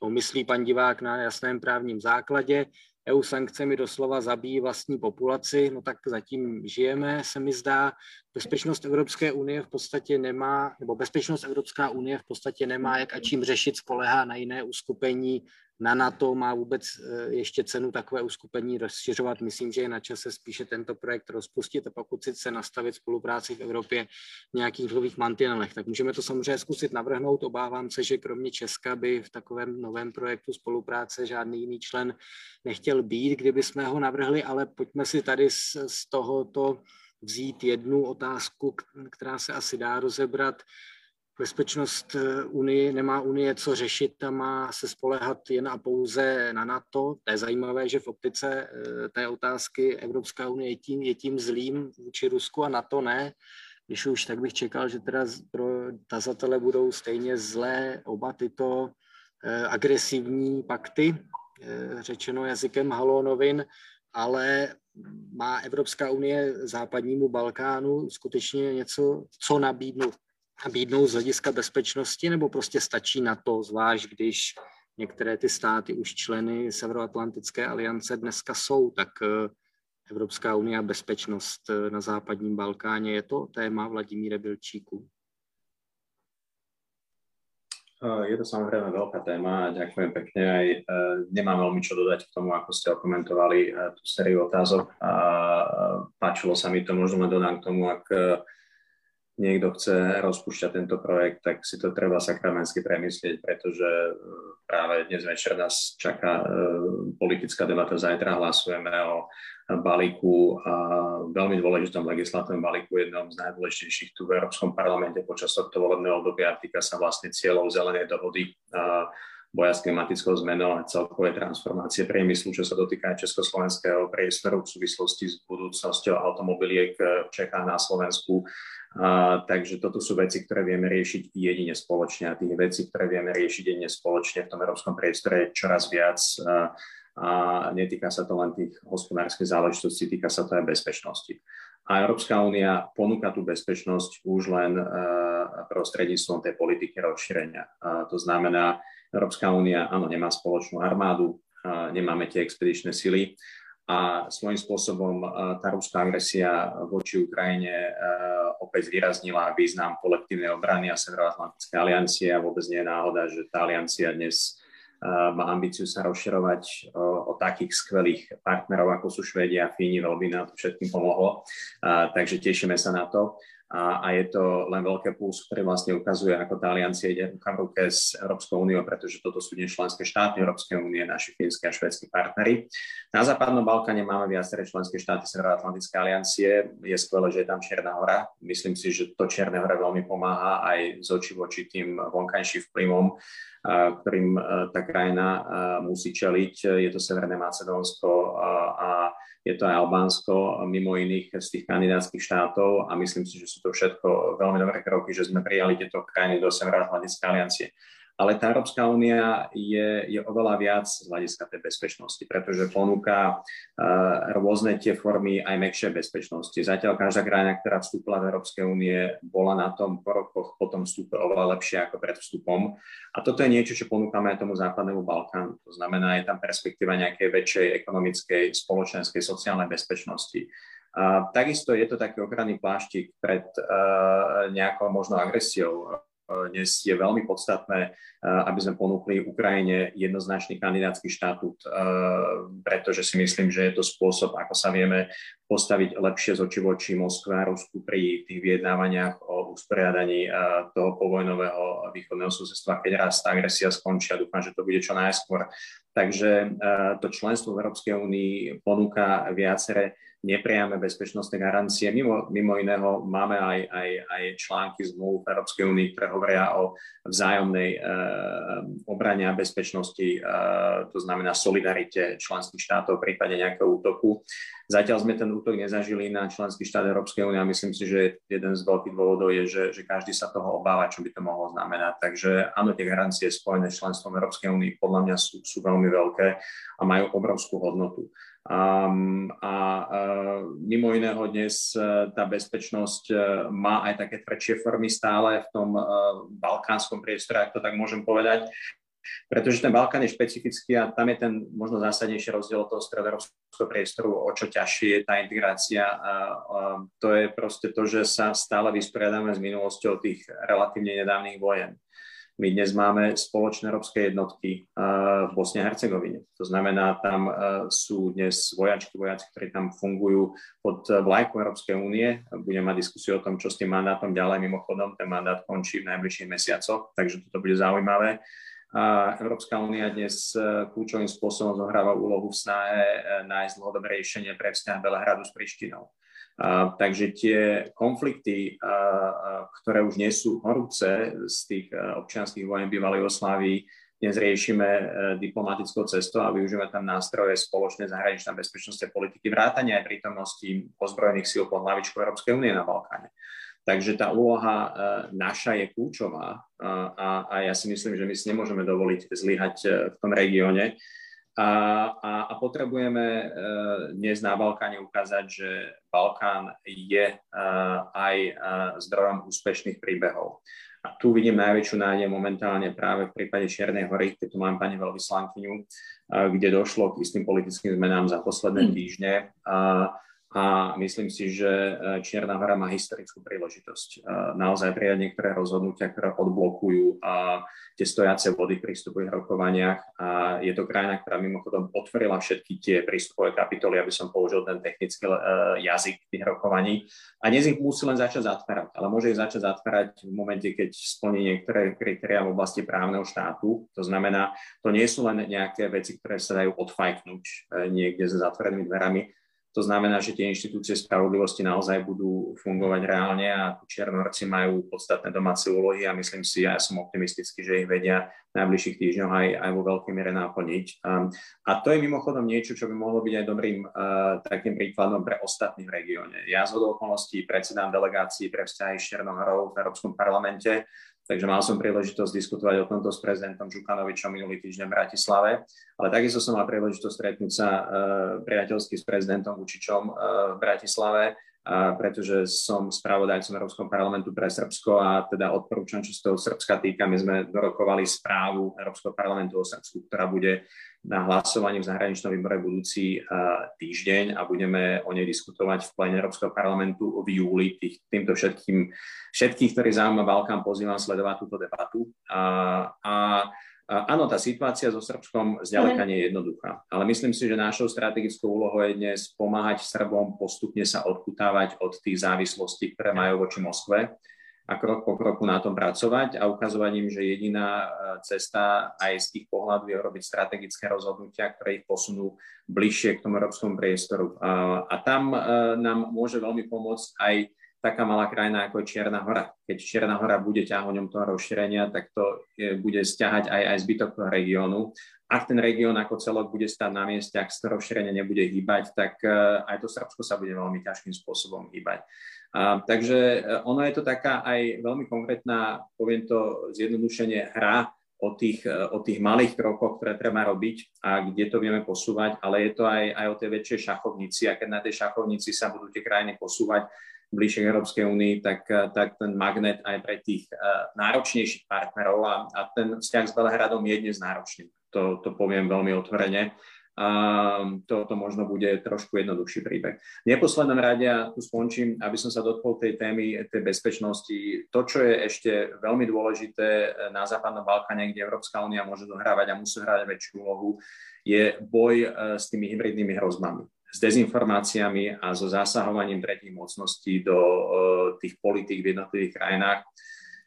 Speaker 1: no, myslí pan divák na jasném právním základě. EU sankcemi doslova zabíjí vlastní populaci, no tak zatím žijeme, se mi zdá. Bezpečnost Evropské unie v podstatě nemá, nebo bezpečnost Evropská unie v podstatě nemá jak a čím řešit, spolehá na jiné uskupení na NATO má vůbec eh, ještě cenu takové uskupení rozšiřovat. Myslím, že je na čase spíše tento projekt rozpustit a pokud si se nastavit spolupráci v Evropě v nějakých nových mantinelech. Tak můžeme to samozřejmě zkusit navrhnout. Obávám se, že kromě Česka by v takovém novém projektu spolupráce žádný jiný člen nechtěl být, kdyby jsme ho navrhli, ale pojďme si tady z, z tohoto vzít jednu otázku, která se asi dá rozebrat bezpečnost eh, Unie, nemá Unie co řešit a má se spolehat jen a pouze na NATO. To je zajímavé, že v optice eh, té otázky Evropská unie je tím, je tím zlým vůči Rusku a NATO ne. Když už, tak bych čekal, že teda pro tazatele budou stejně zlé oba tyto eh, agresivní pakty, řečeno jazykem Halonovin, ale má Evropská unie západnímu Balkánu skutečně něco, co nabídnout nabídnout z hlediska bezpečnosti, nebo prostě stačí na to, zvlášť když některé ty státy už členy Severoatlantické aliance dneska jsou, tak eh, Evropská unie a bezpečnost eh, na západním Balkáně je to téma Vladimíre Bilčíku.
Speaker 3: Je to samozrejme veľká téma a. Aj nemám veľmi čo dodať k tomu, ako ste okomentovali tú sériu otázok. A páčilo sa mi to, možno len dodám k tomu, ak niekto chce rozpúšťať tento projekt, tak si to treba sakramensky premyslieť, pretože práve dnes večer nás čaká politická debata. Zajtra hlasujeme o balíku, a veľmi dôležitom legislatívnom balíku, jednom z najdôležitejších tu v Európskom parlamente počas tohto volebného obdobia. Týka sa vlastne cieľov zelenej dohody boja s klimatickou zmenou a celkovej transformácie priemyslu, čo sa dotýka aj československého priestoru v súvislosti s budúcnosťou automobiliek v Čechách na Slovensku. A, takže toto sú veci, ktoré vieme riešiť jedine spoločne a tých vecí, ktoré vieme riešiť jedine spoločne v tom európskom priestore je čoraz viac. A, a netýka sa to len tých hospodárskych záležitostí, týka sa to aj bezpečnosti. A Európska únia ponúka tú bezpečnosť už len uh, prostredníctvom tej politiky rozšírenia. Uh, to znamená, Európska únia, áno, nemá spoločnú armádu, nemáme tie expedičné sily a svojím spôsobom tá ruská agresia voči Ukrajine opäť zvýraznila význam kolektívnej obrany a Severoatlantickej aliancie a vôbec nie je náhoda, že tá aliancia dnes má ambíciu sa rozširovať o, o takých skvelých partnerov, ako sú Švedia a Fíni, veľmi nám to všetkým pomohlo. A, takže tešíme sa na to. A, a je to len veľké plus, ktorý vlastne ukazuje, ako tá aliancia ide ruka v ruke s Európskou úniou, pretože toto sú dnes členské štáty Európskej únie, naši fínske a švedskí partnery. Na Západnom Balkáne máme viaceré členské štáty Severoatlantické aliancie. Je skvelé, že je tam Čierna hora. Myslím si, že to Čierne hora veľmi pomáha aj z oči voči tým vonkajším vplyvom ktorým e, tá krajina e, musí čeliť. Je to Severné Macedónsko a je to aj Albánsko, mimo iných z tých kandidátskych štátov a myslím si, že sú to všetko veľmi dobré kroky, že sme prijali tieto krajiny do Severoatlantickej aliancie ale tá Európska únia je, je oveľa viac z hľadiska tej bezpečnosti, pretože ponúka uh, rôzne tie formy aj mekšej bezpečnosti. Zatiaľ každá krajina, ktorá vstúpila do Európskej únie, bola na tom po rokoch po tom vstupe oveľa lepšie ako pred vstupom. A toto je niečo, čo ponúkame aj tomu západnému Balkánu. To znamená, je tam perspektíva nejakej väčšej ekonomickej, spoločenskej, sociálnej bezpečnosti. A takisto je to taký ochranný pláštik pred uh, nejakou možno agresiou dnes je veľmi podstatné, eh, aby sme ponúkli Ukrajine jednoznačný kandidátsky štatút, eh, pretože si myslím, že je to spôsob, ako sa vieme postaviť lepšie z oči voči Moskve a Rusku pri tých vyjednávaniach o usporiadaní eh, toho povojnového východného susedstva, keď raz tá agresia skončí a dúfam, že to bude čo najskôr. Takže to členstvo v Európskej únii ponúka viaceré nepriame bezpečnostné garancie. Mimo, mimo iného máme aj, aj, aj články zmluv v Európskej únii, ktoré hovoria o vzájomnej e, obrane a bezpečnosti, e, to znamená solidarite členských štátov v prípade nejakého útoku. Zatiaľ sme ten útok nezažili na členský štát Európskej únie a myslím si, že jeden z veľkých dôvodov je, že, že každý sa toho obáva, čo by to mohlo znamenať. Takže áno, tie garancie spojené s členstvom Európskej únie podľa mňa sú, sú veľmi veľké a majú obrovskú hodnotu. A uh, mimo iného dnes uh, tá bezpečnosť uh, má aj také tvrdšie formy stále v tom uh, balkánskom priestore, ak to tak môžem povedať, pretože ten Balkán je špecifický a tam je ten možno zásadnejší rozdiel toho stredoeurópskeho priestoru, o čo ťažšie je tá integrácia. A, a to je proste to, že sa stále vysporiadame s minulosťou tých relatívne nedávnych vojen. My dnes máme spoločné európske jednotky v Bosne a Hercegovine. To znamená, tam sú dnes vojačky, vojaci, ktorí tam fungujú pod vlajkou Európskej únie. Budeme mať diskusiu o tom, čo s tým mandátom ďalej. Mimochodom, ten mandát končí v najbližších mesiacoch, takže toto bude zaujímavé. A Európska únia dnes kľúčovým spôsobom zohráva úlohu v snahe e, nájsť dlhodobé riešenie pre vzťah Belehradu s Prištinou. A, takže tie konflikty, a, ktoré už nie sú horúce z tých občianských vojen bývalej Jugoslávii, dnes riešime diplomatickou cestou a využívame tam nástroje spoločnej zahraničnej bezpečnosti politiky, vrátania aj prítomnosti ozbrojených síl pod hlavičkou Európskej únie na Balkáne. Takže tá úloha e, naša je kľúčová a, a ja si myslím, že my si nemôžeme dovoliť zlyhať e, v tom regióne. A, a, a potrebujeme uh, dnes na Balkáne ukázať, že Balkán je aj zdrojom úspešných príbehov. A tu vidím najväčšiu nádej momentálne práve v prípade Čiernej hory, keď tu mám pani veľvyslankyňu, kde došlo k istým politickým zmenám za posledné mm. týždne. A, a myslím si, že e, Čierna hora má historickú príležitosť e, naozaj prijať niektoré rozhodnutia, ktoré odblokujú tie stojace vody v prístupových rokovaniach. A je to krajina, ktorá mimochodom otvorila všetky tie prístupové kapitoly, aby som použil ten technický e, jazyk tých rokovaní. A dnes ich musí len začať zatvárať, ale môže ich začať zatvárať v momente, keď splní niektoré kritéria v oblasti právneho štátu. To znamená, to nie sú len nejaké veci, ktoré sa dajú odfajknúť niekde za zatvorenými dverami, to znamená, že tie inštitúcie spravodlivosti naozaj budú fungovať reálne a tu Čiernorci majú podstatné domáce úlohy a myslím si, ja som optimistický, že ich vedia v najbližších týždňoch aj, aj vo veľkej miere naplniť. Um, a to je mimochodom niečo, čo by mohlo byť aj dobrým uh, takým príkladom pre ostatných v regióne. Ja z okolností predsedám delegácii pre vzťahy s Černohorou v Európskom parlamente Takže mal som príležitosť diskutovať o tomto s prezidentom Žukanovičom minulý týždeň v Bratislave, ale takisto som mal príležitosť stretnúť sa uh, priateľsky s prezidentom Vučičom uh, v Bratislave, uh, pretože som spravodajcom Európskom parlamentu pre Srbsko a teda odporúčam, čo z toho Srbska týka. My sme dorokovali správu Európskeho parlamentu o Srbsku, ktorá bude na hlasovaní v zahraničnom výbore budúci týždeň a budeme o nej diskutovať v plene Európskeho parlamentu v júli. Tých, týmto všetkým, všetkých, ktorí zaujíma Balkán, pozývam sledovať túto debatu. A, a Áno, tá situácia so Srbskom zďaleka nie je jednoduchá, ale myslím si, že našou strategickou úlohou je dnes pomáhať Srbom postupne sa odkutávať od tých závislostí, ktoré majú voči Moskve a krok po kroku na tom pracovať a ukazovať im, že jediná e, cesta aj z tých pohľadov je robiť strategické rozhodnutia, ktoré ich posunú bližšie k tomu európskom priestoru. A, tam e, nám môže veľmi pomôcť aj taká malá krajina ako je Čierna hora. Keď Čierna hora bude ťahoňom toho rozšírenia, tak to je, bude stiahať aj, aj zbytok toho regiónu. Ak ten región ako celok bude stať na mieste, ak sa to rozšírenie nebude hýbať, tak aj to Srbsko sa bude veľmi ťažkým spôsobom hýbať. A, takže e, ono je to taká aj veľmi konkrétna, poviem to zjednodušenie, hra o tých, e, o tých malých krokoch, ktoré treba robiť a kde to vieme posúvať, ale je to aj, aj o tej väčšej šachovnici a keď na tej šachovnici sa budú tie krajiny posúvať bližšie k Európskej únii, tak, e, tak ten magnet aj pre tých uh, náročnejších partnerov a, a ten vzťah s Belehradom je dnes náročný. To, to poviem veľmi otvorene a toto možno bude trošku jednoduchší príbeh. V neposlednom rade, tu skončím, aby som sa dotkol tej témy, tej bezpečnosti. To, čo je ešte veľmi dôležité na Západnom Balkáne, kde Európska únia môže dohrávať a musí hrať väčšiu úlohu, je boj e, s tými hybridnými hrozbami s dezinformáciami a so zasahovaním tretích mocností do uh, tých politík v jednotlivých krajinách.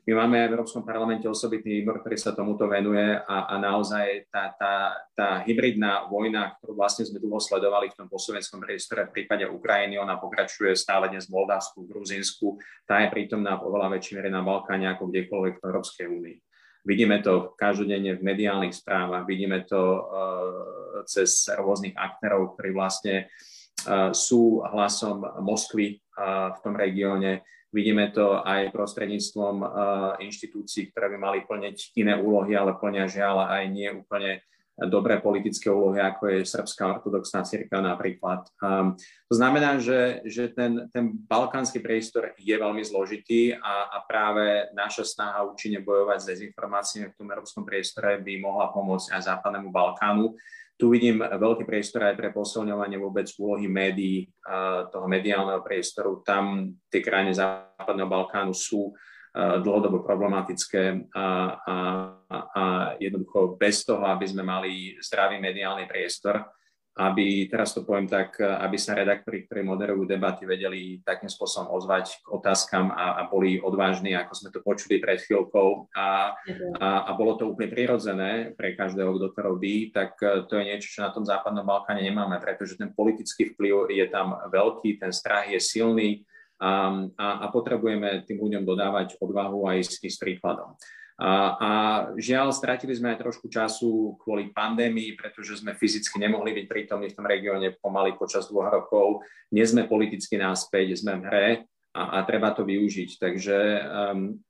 Speaker 3: My máme v Európskom parlamente osobitný výbor, ktorý sa tomuto venuje a, a naozaj tá, tá, tá hybridná vojna, ktorú vlastne sme dlho sledovali v tom posovenskom priestore v prípade Ukrajiny, ona pokračuje stále dnes v Moldavsku, v Gruzínsku, tá je prítomná v oveľa väčšej na Balkáne ako kdekoľvek v Európskej únii. Vidíme to každodenne v mediálnych správach, vidíme to uh, cez rôznych aktérov, ktorí vlastne uh, sú hlasom Moskvy uh, v tom regióne Vidíme to aj prostredníctvom uh, inštitúcií, ktoré by mali plniť iné úlohy, ale plnia žiaľ aj nie úplne dobré politické úlohy, ako je Srbská ortodoxná církev napríklad. Um, to znamená, že, že ten, ten balkánsky priestor je veľmi zložitý a, a práve naša snaha účinne bojovať s dezinformáciami v tom európskom priestore by mohla pomôcť aj západnému Balkánu. Tu vidím veľký priestor aj pre posilňovanie vôbec úlohy médií, toho mediálneho priestoru. Tam tie krajiny Západného Balkánu sú dlhodobo problematické a, a, a jednoducho bez toho, aby sme mali zdravý mediálny priestor, aby, teraz to poviem tak, aby sa redaktori, ktorí moderujú debaty, vedeli takým spôsobom ozvať k otázkam a, a boli odvážni, ako sme to počuli pred chvíľkou. A, a, a bolo to úplne prirodzené pre každého, kto to robí, tak e, to je niečo, čo na tom západnom Balkáne nemáme, pretože ten politický vplyv je tam veľký, ten strach je silný a, a, a potrebujeme tým ľuďom dodávať odvahu aj s, s príkladom. A, a žiaľ, stratili sme aj trošku času kvôli pandémii, pretože sme fyzicky nemohli byť prítomní v tom regióne pomaly počas dvoch rokov. Nie sme politicky náspäť, sme v hre a, a treba to využiť. Takže um,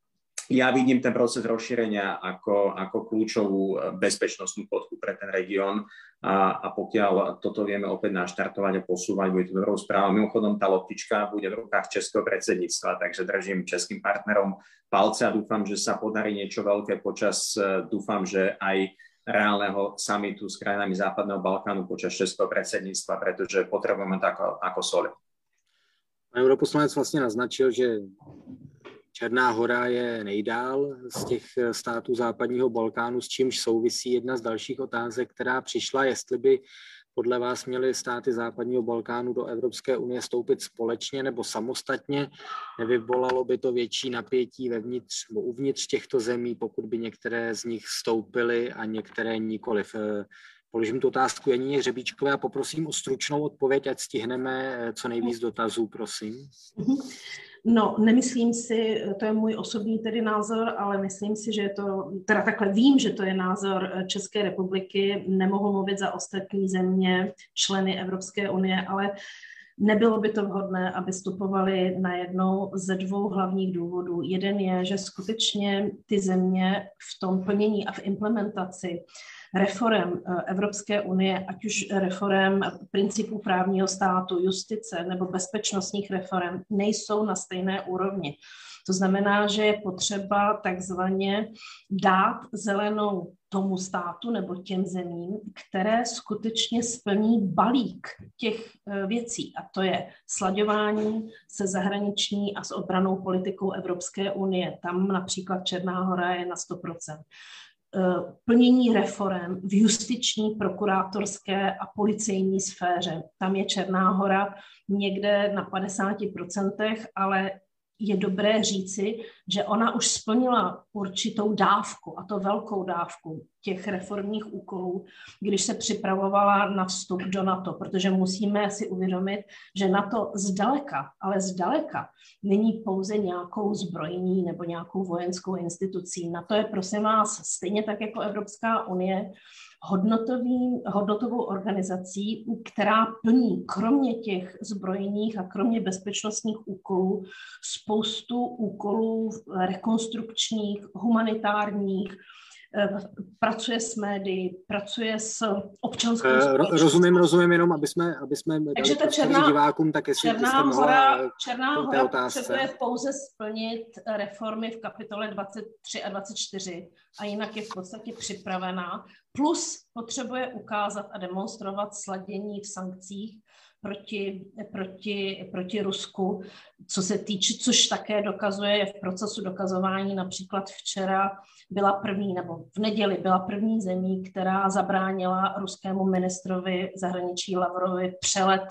Speaker 3: ja vidím ten proces rozšírenia ako, ako kľúčovú eh, bezpečnostnú podku pre ten región a, a pokiaľ toto vieme opäť naštartovať a posúvať, bude to dobrou správou. Mimochodom, tá loptička bude v rukách českého predsedníctva, takže držím českým partnerom palce a dúfam, že sa podarí niečo veľké počas, eh, dúfam, že aj reálneho samitu s krajinami Západného Balkánu počas českého predsedníctva, pretože potrebujeme to ako, ako soli.
Speaker 1: Europoslanec vlastně naznačil, že Černá hora je nejdál z těch států západního Balkánu, s čímž souvisí jedna z dalších otázek, která přišla, jestli by podle vás měly státy západního Balkánu do Evropské unie stoupit společně nebo samostatně? Nevyvolalo by to větší napětí vevnitř nebo uvnitř těchto zemí, pokud by některé z nich stoupily a některé nikoliv? Eh, položím tu otázku Janíně Hřebíčkové a poprosím o stručnou odpověď, ať stihneme eh, co nejvíc dotazů, prosím.
Speaker 2: Mhm. No, nemyslím si, to je můj osobní tedy názor, ale myslím si, že je to, teda takhle vím, že to je názor eh, České republiky, nemohu mluvit za ostatní země, členy Evropské unie, ale Nebylo by to vhodné, aby vstupovali jednou ze dvou hlavních důvodů. Jeden je, že skutečně ty země v tom plnění a v implementaci reform eh, Evropské unie, ať už reform principů právního státu, justice nebo bezpečnostních reform, nejsou na stejné úrovni. To znamená, že je potřeba takzvaně dát zelenou tomu státu nebo těm zemím, které skutečně splní balík těch eh, věcí. A to je slaďování se zahraniční a s obranou politikou Evropské unie. Tam například Černá hora je na 100%. Eh, plnění reform v justiční, prokurátorské a policejní sféře. Tam je Černá hora někde na 50%, ale je dobré říci, že ona už splnila určitou dávku, a to velkou dávku těch reformních úkolů, když se připravovala na vstup do NATO, protože musíme si uvědomit, že NATO zdaleka, ale zdaleka není pouze nějakou zbrojní nebo nějakou vojenskou institucí. NATO je, prosím vás, stejně tak jako Evropská unie, hodnotovou organizací, která plní kromě těch zbrojních a kromě bezpečnostních úkolů spoustu úkolů rekonstrukčních, humanitárních, Eh, pracuje s médií, pracuje s občanskou
Speaker 1: eh, společností. Rozumím, rozumím jenom, aby jsme, aby jsme
Speaker 2: Takže ta černá,
Speaker 1: divákům, tak jestli
Speaker 2: Černá hora, Černá hora potřebuje pouze splnit reformy v kapitole 23 a 24 a jinak je v podstatě připravená. Plus potřebuje ukázat a demonstrovat sladění v sankcích proti, proti, proti Rusku, co se týče, což také dokazuje, je v procesu dokazování. Například včera byla první, nebo v neděli byla první zemí, která zabránila ruskému ministrovi zahraničí Lavrovi přelet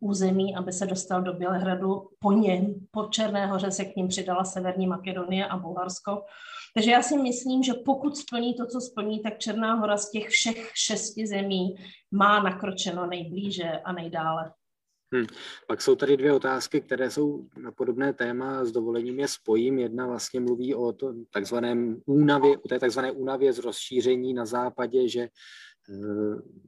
Speaker 2: území, aby se dostal do Bělehradu. Po něm, po Černé hoře se k ním přidala Severní Makedonie a Bulharsko. Takže já si myslím, že pokud splní to, co splní, tak Černá hora z těch všech šesti zemí má nakročeno nejblíže a nejdále.
Speaker 1: Hmm. Pak jsou tady dvě otázky, které jsou na podobné téma, s dovolením je spojím. Jedna vlastně mluví o to, únavě, o té takzvané únavě z rozšíření na západě, že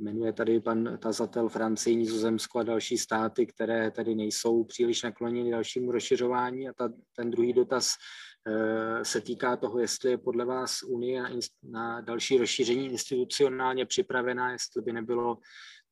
Speaker 1: jmenuje tady pan tazatel Francii, Nizozemsko a další státy, které tady nejsou příliš nakloněny dalšímu rozšiřování. A ta, ten druhý dotaz uh, se týká toho, jestli je podle vás Unie na, na další rozšíření institucionálně připravená, jestli by nebylo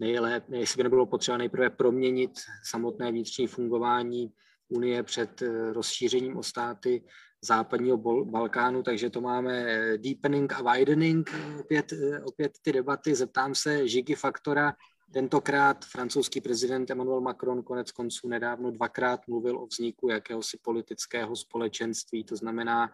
Speaker 1: nejlépe, jestli by nebylo potřeba nejprve proměnit samotné vnitřní fungování Unie před eh, rozšířením o státy západního Balkánu, takže to máme eh, deepening a widening, opět, eh, opět ty debaty. Zeptám se Žigi Faktora, tentokrát francouzský prezident Emmanuel Macron konec konců nedávno dvakrát mluvil o vzniku jakéhosi politického společenství, to znamená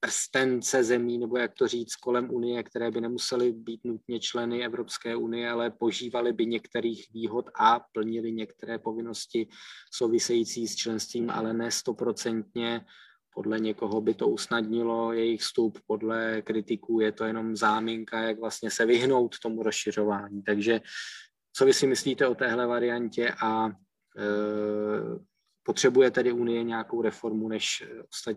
Speaker 1: prstence zemí, nebo jak to říct, kolem Unie, které by nemusely být nutně členy Evropské unie, ale požívali by některých výhod a plnili některé povinnosti související s členstvím, ale ne stoprocentně. Podle někoho by to usnadnilo jejich vstup, podle kritiků je to jenom záminka, jak vlastně se vyhnout tomu rozšiřování. Takže co vy si myslíte o téhle variantě a e, potřebuje tedy Unie nějakou reformu, než,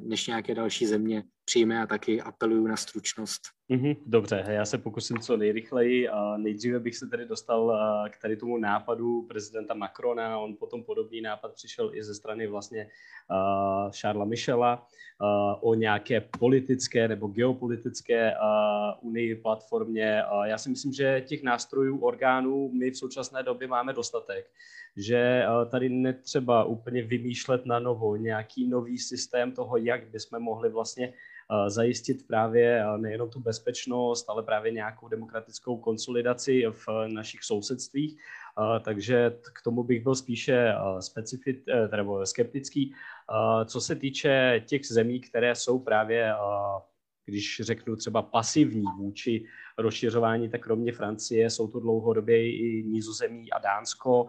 Speaker 1: než nějaké další země přijme a taky apeluju na stručnost.
Speaker 4: Mm-hmm, dobře, já se pokusím co nejrychleji. A nejdříve bych se tedy dostal k tady tomu nápadu prezidenta Macrona. On potom podobný nápad přišel i ze strany vlastně uh, Charlesa Michela uh, o nějaké politické nebo geopolitické uh, unii platformě. Uh, já si myslím, že těch nástrojů, orgánů my v současné době máme dostatek že tady netřeba úplně vymýšlet na novo nějaký nový systém toho, jak bychom mohli vlastně zajistit právě nejenom tu bezpečnost, ale právě nějakou demokratickou konsolidaci v našich sousedstvích. Takže k tomu bych byl spíše specifit, nebo skeptický. Co se týče těch zemí, které jsou právě když řeknu třeba pasivní vůči rozšiřování, tak kromě Francie jsou to dlouhodobě i Nizozemí a Dánsko.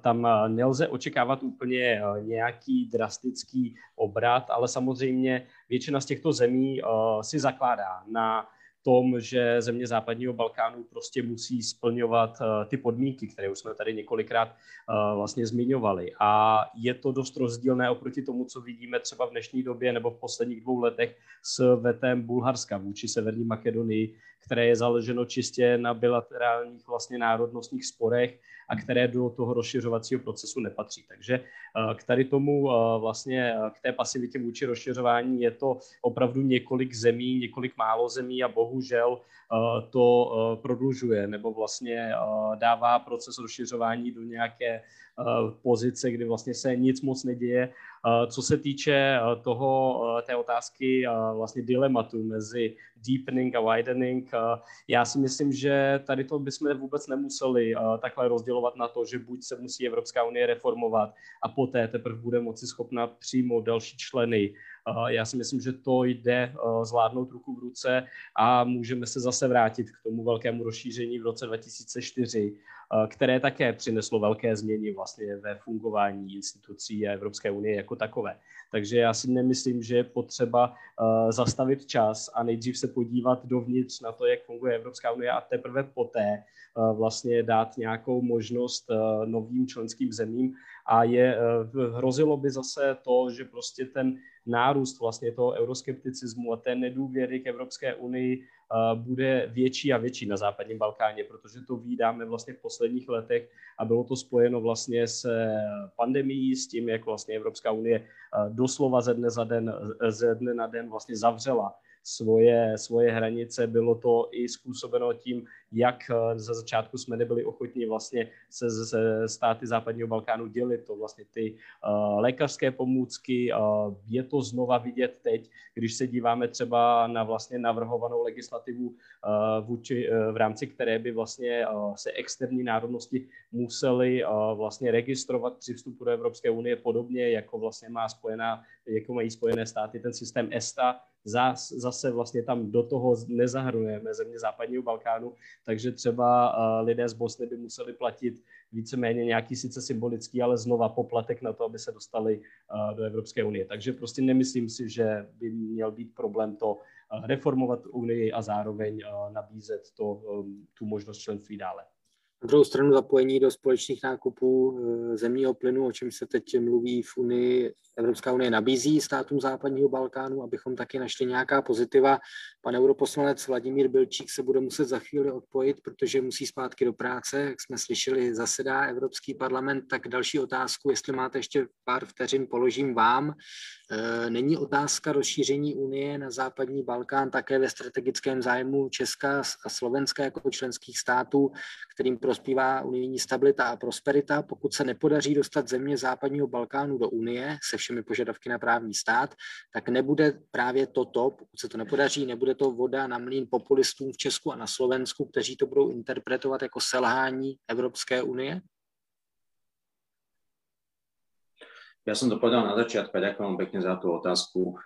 Speaker 4: Tam nelze očekávat úplně nějaký drastický obrat, ale samozřejmě většina z těchto zemí si zakládá na tom, že země západního Balkánu prostě musí splňovat uh, ty podmínky, které už jsme tady několikrát uh, vlastně zmiňovali. A je to dost rozdílné oproti tomu, co vidíme třeba v dnešní době nebo v posledních dvou letech s vetem Bulharska vůči Severní Makedonii, které je založeno čistě na bilaterálních vlastně národnostních sporech a které do toho rozšiřovacího procesu nepatří. Takže eh, k tady tomu eh, vlastně eh, k té pasivitě vůči rozšiřování je to opravdu několik zemí, několik málo zemí a bohužel to prodlužuje nebo vlastně dává proces rozšiřování do nějaké pozice, kdy vlastně se nic moc neděje. Co se týče toho, té otázky vlastně dilematu mezi deepening a widening, já si myslím, že tady to bychom vůbec nemuseli takhle rozdělovat na to, že buď se musí Evropská unie reformovat a poté teprve bude moci schopna přijmout další členy já si myslím, že to jde zvládnout ruku v ruce a můžeme se zase vrátit k tomu velkému rozšíření v roce 2004, které také přineslo velké změny vlastně ve fungování institucí a Evropské unie jako takové. Takže já si nemyslím, že je potřeba zastavit čas a nejdřív se podívat dovnitř na to, jak funguje Evropská unie a teprve poté vlastně dát nějakou možnost novým členským zemím a je, hrozilo by zase to, že prostě ten nárůst vlastně toho euroskepticismu a té nedůvěry k Evropské unii bude větší a větší na západním Balkáně, protože to vídáme vlastně v posledních letech a bylo to spojeno vlastně s pandemií, s tím, jak vlastně Evropská unie doslova ze dne, za den, ze dne na den vlastně zavřela svoje, svoje hranice. Bylo to i způsobeno tím, jak eh, ze začátku jsme nebyli ochotní vlastně se ze státy západního Balkánu dělit to vlastně ty uh, lékařské pomůcky. Uh, je to znova vidět teď, když se díváme třeba na vlastně navrhovanou legislativu, uh, vůči, uh, v rámci které by vlastně uh, se externí národnosti museli uh, vlastně registrovat při vstupu do Evropské unie podobně, jako vlastně má spojená, jako mají spojené státy ten systém ESTA, zase vlastně tam do toho nezahrnujeme země západního Balkánu, takže třeba lidé z Bosny by museli platit víceméně nějaký sice symbolický, ale znova poplatek na to, aby se dostali do Evropské unie. Takže prostě nemyslím si, že by měl být problém to reformovat Unii a zároveň nabízet to, tu možnost členství dále.
Speaker 1: Na druhou stranu zapojení do společných nákupů eh, zemního plynu, o čem se teď mluví v Unii, Evropská unie nabízí státům západního Balkánu, abychom taky našli nějaká pozitiva. Pan europoslanec Vladimír Bilčík se bude muset za chvíli odpojit, protože musí zpátky do práce. Jak jsme slyšeli, zasedá Evropský parlament. Tak další otázku, jestli máte ještě pár vteřin, položím vám. Eh, není otázka rozšíření Unie na západní Balkán také ve strategickém zájmu Česka a Slovenska jako členských států, kterým prospívá unijní stabilita a prosperita. Pokud se nepodaří dostat země západního Balkánu do Unie se všemi požadavky na právní stát, tak nebude právě toto, pokud se to nepodaří, nebude to voda na mlín populistům v Česku a na Slovensku, kteří to budou interpretovat jako selhání Evropské unie?
Speaker 3: Ja som to povedal na začiatku, ďakujem pekne za tú otázku,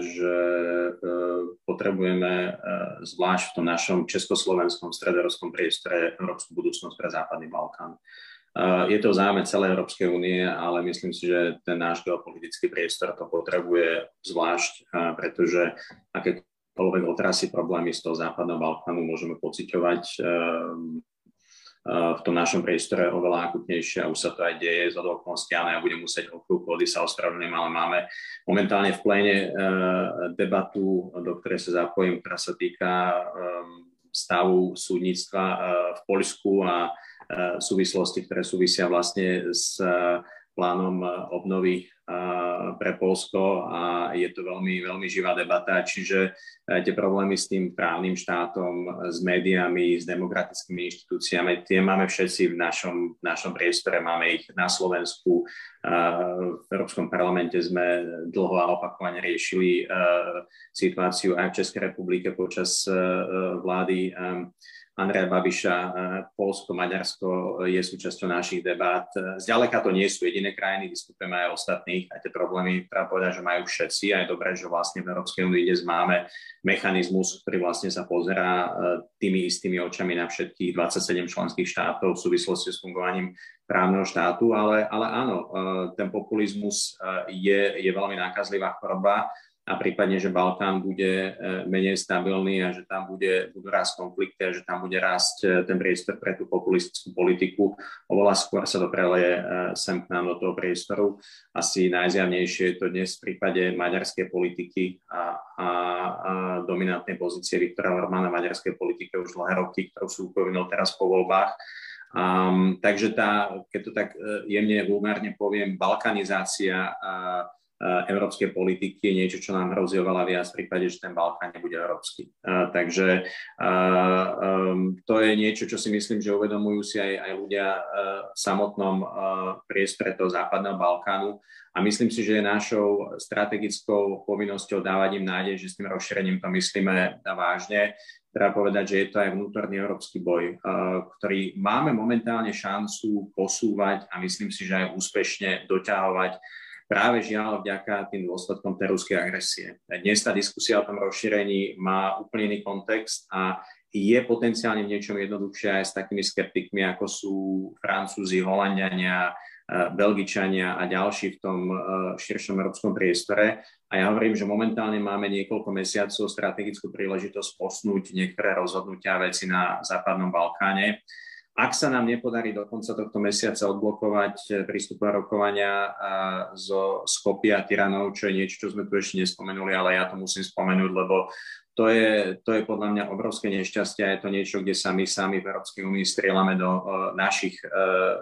Speaker 3: že e, potrebujeme e, zvlášť v tom našom československom stredoeurópskom priestore európsku budúcnosť pre Západný Balkán. Je to v zájme celej Európskej únie, ale myslím si, že ten náš geopolitický priestor to potrebuje zvlášť, pretože akékoľvek otrasy problémy z toho západného Balkánu môžeme pociťovať v tom našom priestore oveľa akutnejšie a už sa to aj deje z okolností, ale ja budem musieť o chvíľku sa ospravedlňujem, ale máme momentálne v pléne debatu, do ktorej sa zapojím, ktorá sa týka stavu súdnictva v Poľsku a súvislosti, ktoré súvisia vlastne s plánom obnovy pre Polsko a je to veľmi, veľmi živá debata, čiže tie problémy s tým právnym štátom, s médiami, s demokratickými inštitúciami, tie máme všetci v našom, v našom priestore, máme ich na Slovensku, v Európskom parlamente sme dlho a opakovane riešili situáciu aj v Českej republike počas vlády Andreja Babiša, e, Polsko, Maďarsko je súčasťou našich debát. Zďaleka to nie sú jediné krajiny, diskutujeme aj ostatných, aj tie problémy, treba povedať, že majú všetci a je dobré, že vlastne v Európskej únii dnes máme mechanizmus, ktorý vlastne sa pozerá tými istými očami na všetkých 27 členských štátov v súvislosti s fungovaním právneho štátu, ale, ale áno, ten populizmus je, je veľmi nákazlivá choroba a prípadne, že Balkán bude e, menej stabilný a že tam bude, budú rásť konflikty a že tam bude rásť e, ten priestor pre tú populistickú politiku. Oveľa skôr sa to preleje e, sem k nám do toho priestoru. Asi najzjavnejšie je to dnes v prípade maďarskej politiky a, a, a dominantnej pozície Viktora Orbána v maďarskej politike už dlhé roky, ktorú sú povinnou teraz po voľbách. Um, takže tá, keď to tak jemne vulgárne poviem, balkanizácia uh, Eh, európskej politiky je niečo, čo nám hrozí oveľa viac v prípade, že ten Balkán nebude európsky. Eh, takže eh, ehm, to je niečo, čo si myslím, že uvedomujú si aj, aj ľudia v samotnom priestore toho západného Balkánu a myslím si, že je našou strategickou povinnosťou dávať im nádej, že s tým rozšírením to myslíme vážne. Treba povedať, že je to aj vnútorný európsky boj, ktorý máme momentálne šancu posúvať a myslím si, že aj úspešne doťahovať práve žiaľ vďaka tým dôsledkom tej ruskej agresie. Dnes tá diskusia o tom rozšírení má úplne iný kontext a je potenciálne v niečom jednoduchšie aj s takými skeptikmi, ako sú Francúzi, Holandiania, Belgičania a ďalší v tom eh, širšom európskom priestore. A ja hovorím, že momentálne máme niekoľko mesiacov strategickú príležitosť posnúť niektoré rozhodnutia veci na Západnom Balkáne ak sa nám nepodarí do konca tohto mesiaca odblokovať eh, prístupové rokovania zo Skopia a Tyranov, čo je niečo, čo sme tu ešte nespomenuli, ale ja to musím spomenúť, lebo to je, to je podľa mňa obrovské nešťastie a je to niečo, kde sa my sami v Európskej únii strieľame do uh, našich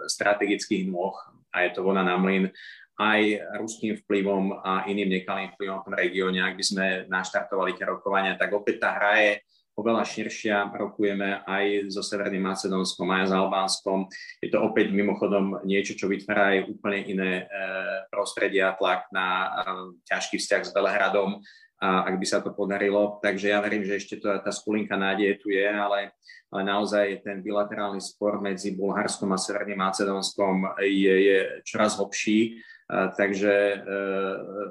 Speaker 3: strategických nôh a je to voda na mlyn aj ruským vplyvom a iným nekalým vplyvom v tom regióne. Ak by sme naštartovali tie rokovania, tak opäť tá hra je oveľa širšia. Rokujeme aj so Severným Macedónskom, aj s Albánskom. Je to opäť mimochodom niečo, čo vytvára aj úplne iné e, prostredia, tlak na e, ťažký vzťah s Belehradom, a ak by sa to podarilo. Takže ja verím, že ešte to, tá skulinka nádeje tu je, ale, ale naozaj ten bilaterálny spor medzi Bulharskom a Severným Macedónskom je, je čoraz hlbší. Uh, takže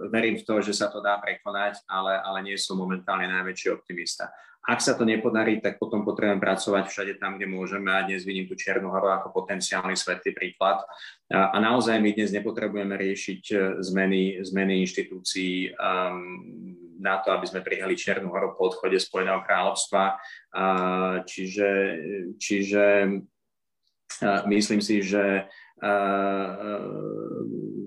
Speaker 3: verím v to, že sa to dá prekonať, ale, ale nie som momentálne najväčší optimista. Ak sa to nepodarí, tak potom potrebujeme pracovať všade tam, kde môžeme a dnes vidím tu Čiernu horu ako potenciálny svetlý príklad. A, naozaj my dnes nepotrebujeme riešiť e, zmeny, zmeny inštitúcií um, na to, aby sme prihali Čiernu horu po odchode Spojeného kráľovstva. Uh, čiže čiže uh, myslím si, že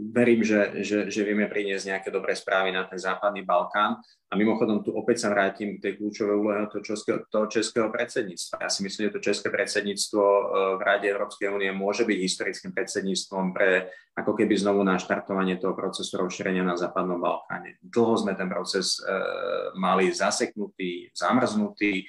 Speaker 3: verím, že, že, že vieme priniesť nejaké dobré správy na ten západný Balkán. A mimochodom tu opäť sa vrátim k tej kľúčovej úlohe toho českého, toho českého predsedníctva. Ja si myslím, že to české predsedníctvo e, v Rade Európskej únie môže byť historickým predsedníctvom pre ako keby znovu naštartovanie toho procesu rozšírenia na západnom Balkáne. Dlho sme ten proces e, mali zaseknutý, zamrznutý,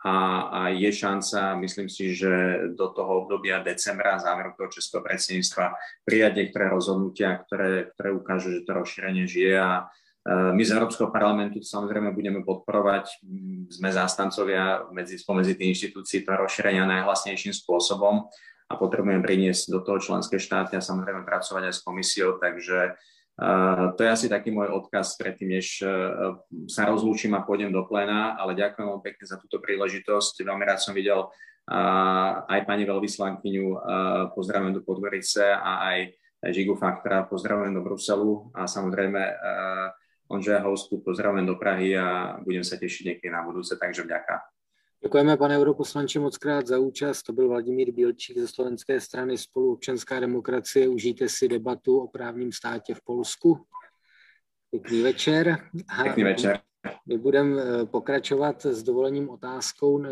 Speaker 3: a, a je šanca, myslím si, že do toho obdobia decembra, záveru toho českého predsedníctva, prijať niektoré rozhodnutia, ktoré, ktoré ukážu, že to rozšírenie žije. A e, my z Európskeho parlamentu samozrejme budeme podporovať, sme zástancovia medzi, spomedzi tých inštitúcií to rozšírenia najhlasnejším spôsobom a potrebujeme priniesť do toho členské štáty a samozrejme pracovať aj s komisiou, takže to je asi taký môj odkaz predtým, než e, sa rozlúčim a pôjdem do pléna, ale ďakujem vám pekne za túto príležitosť. Veľmi rád som videl aj pani veľvyslankyňu, pozdravujem do Podgorice a aj Žigu Faktora, pozdravujem do Bruselu a samozrejme Ondřeja Housku pozdravujem do Prahy a budem sa tešiť niekedy na budúce, takže vďaka.
Speaker 1: Děkujeme, pane europoslanče, moc krát za účast. To byl Vladimír Bílčík ze slovenské strany spolu občanská demokracie. Užijte si debatu o právním státě v Polsku. Pěkný večer.
Speaker 3: Pěkný večer.
Speaker 1: My budeme eh, pokračovat s dovolením otázkou, eh,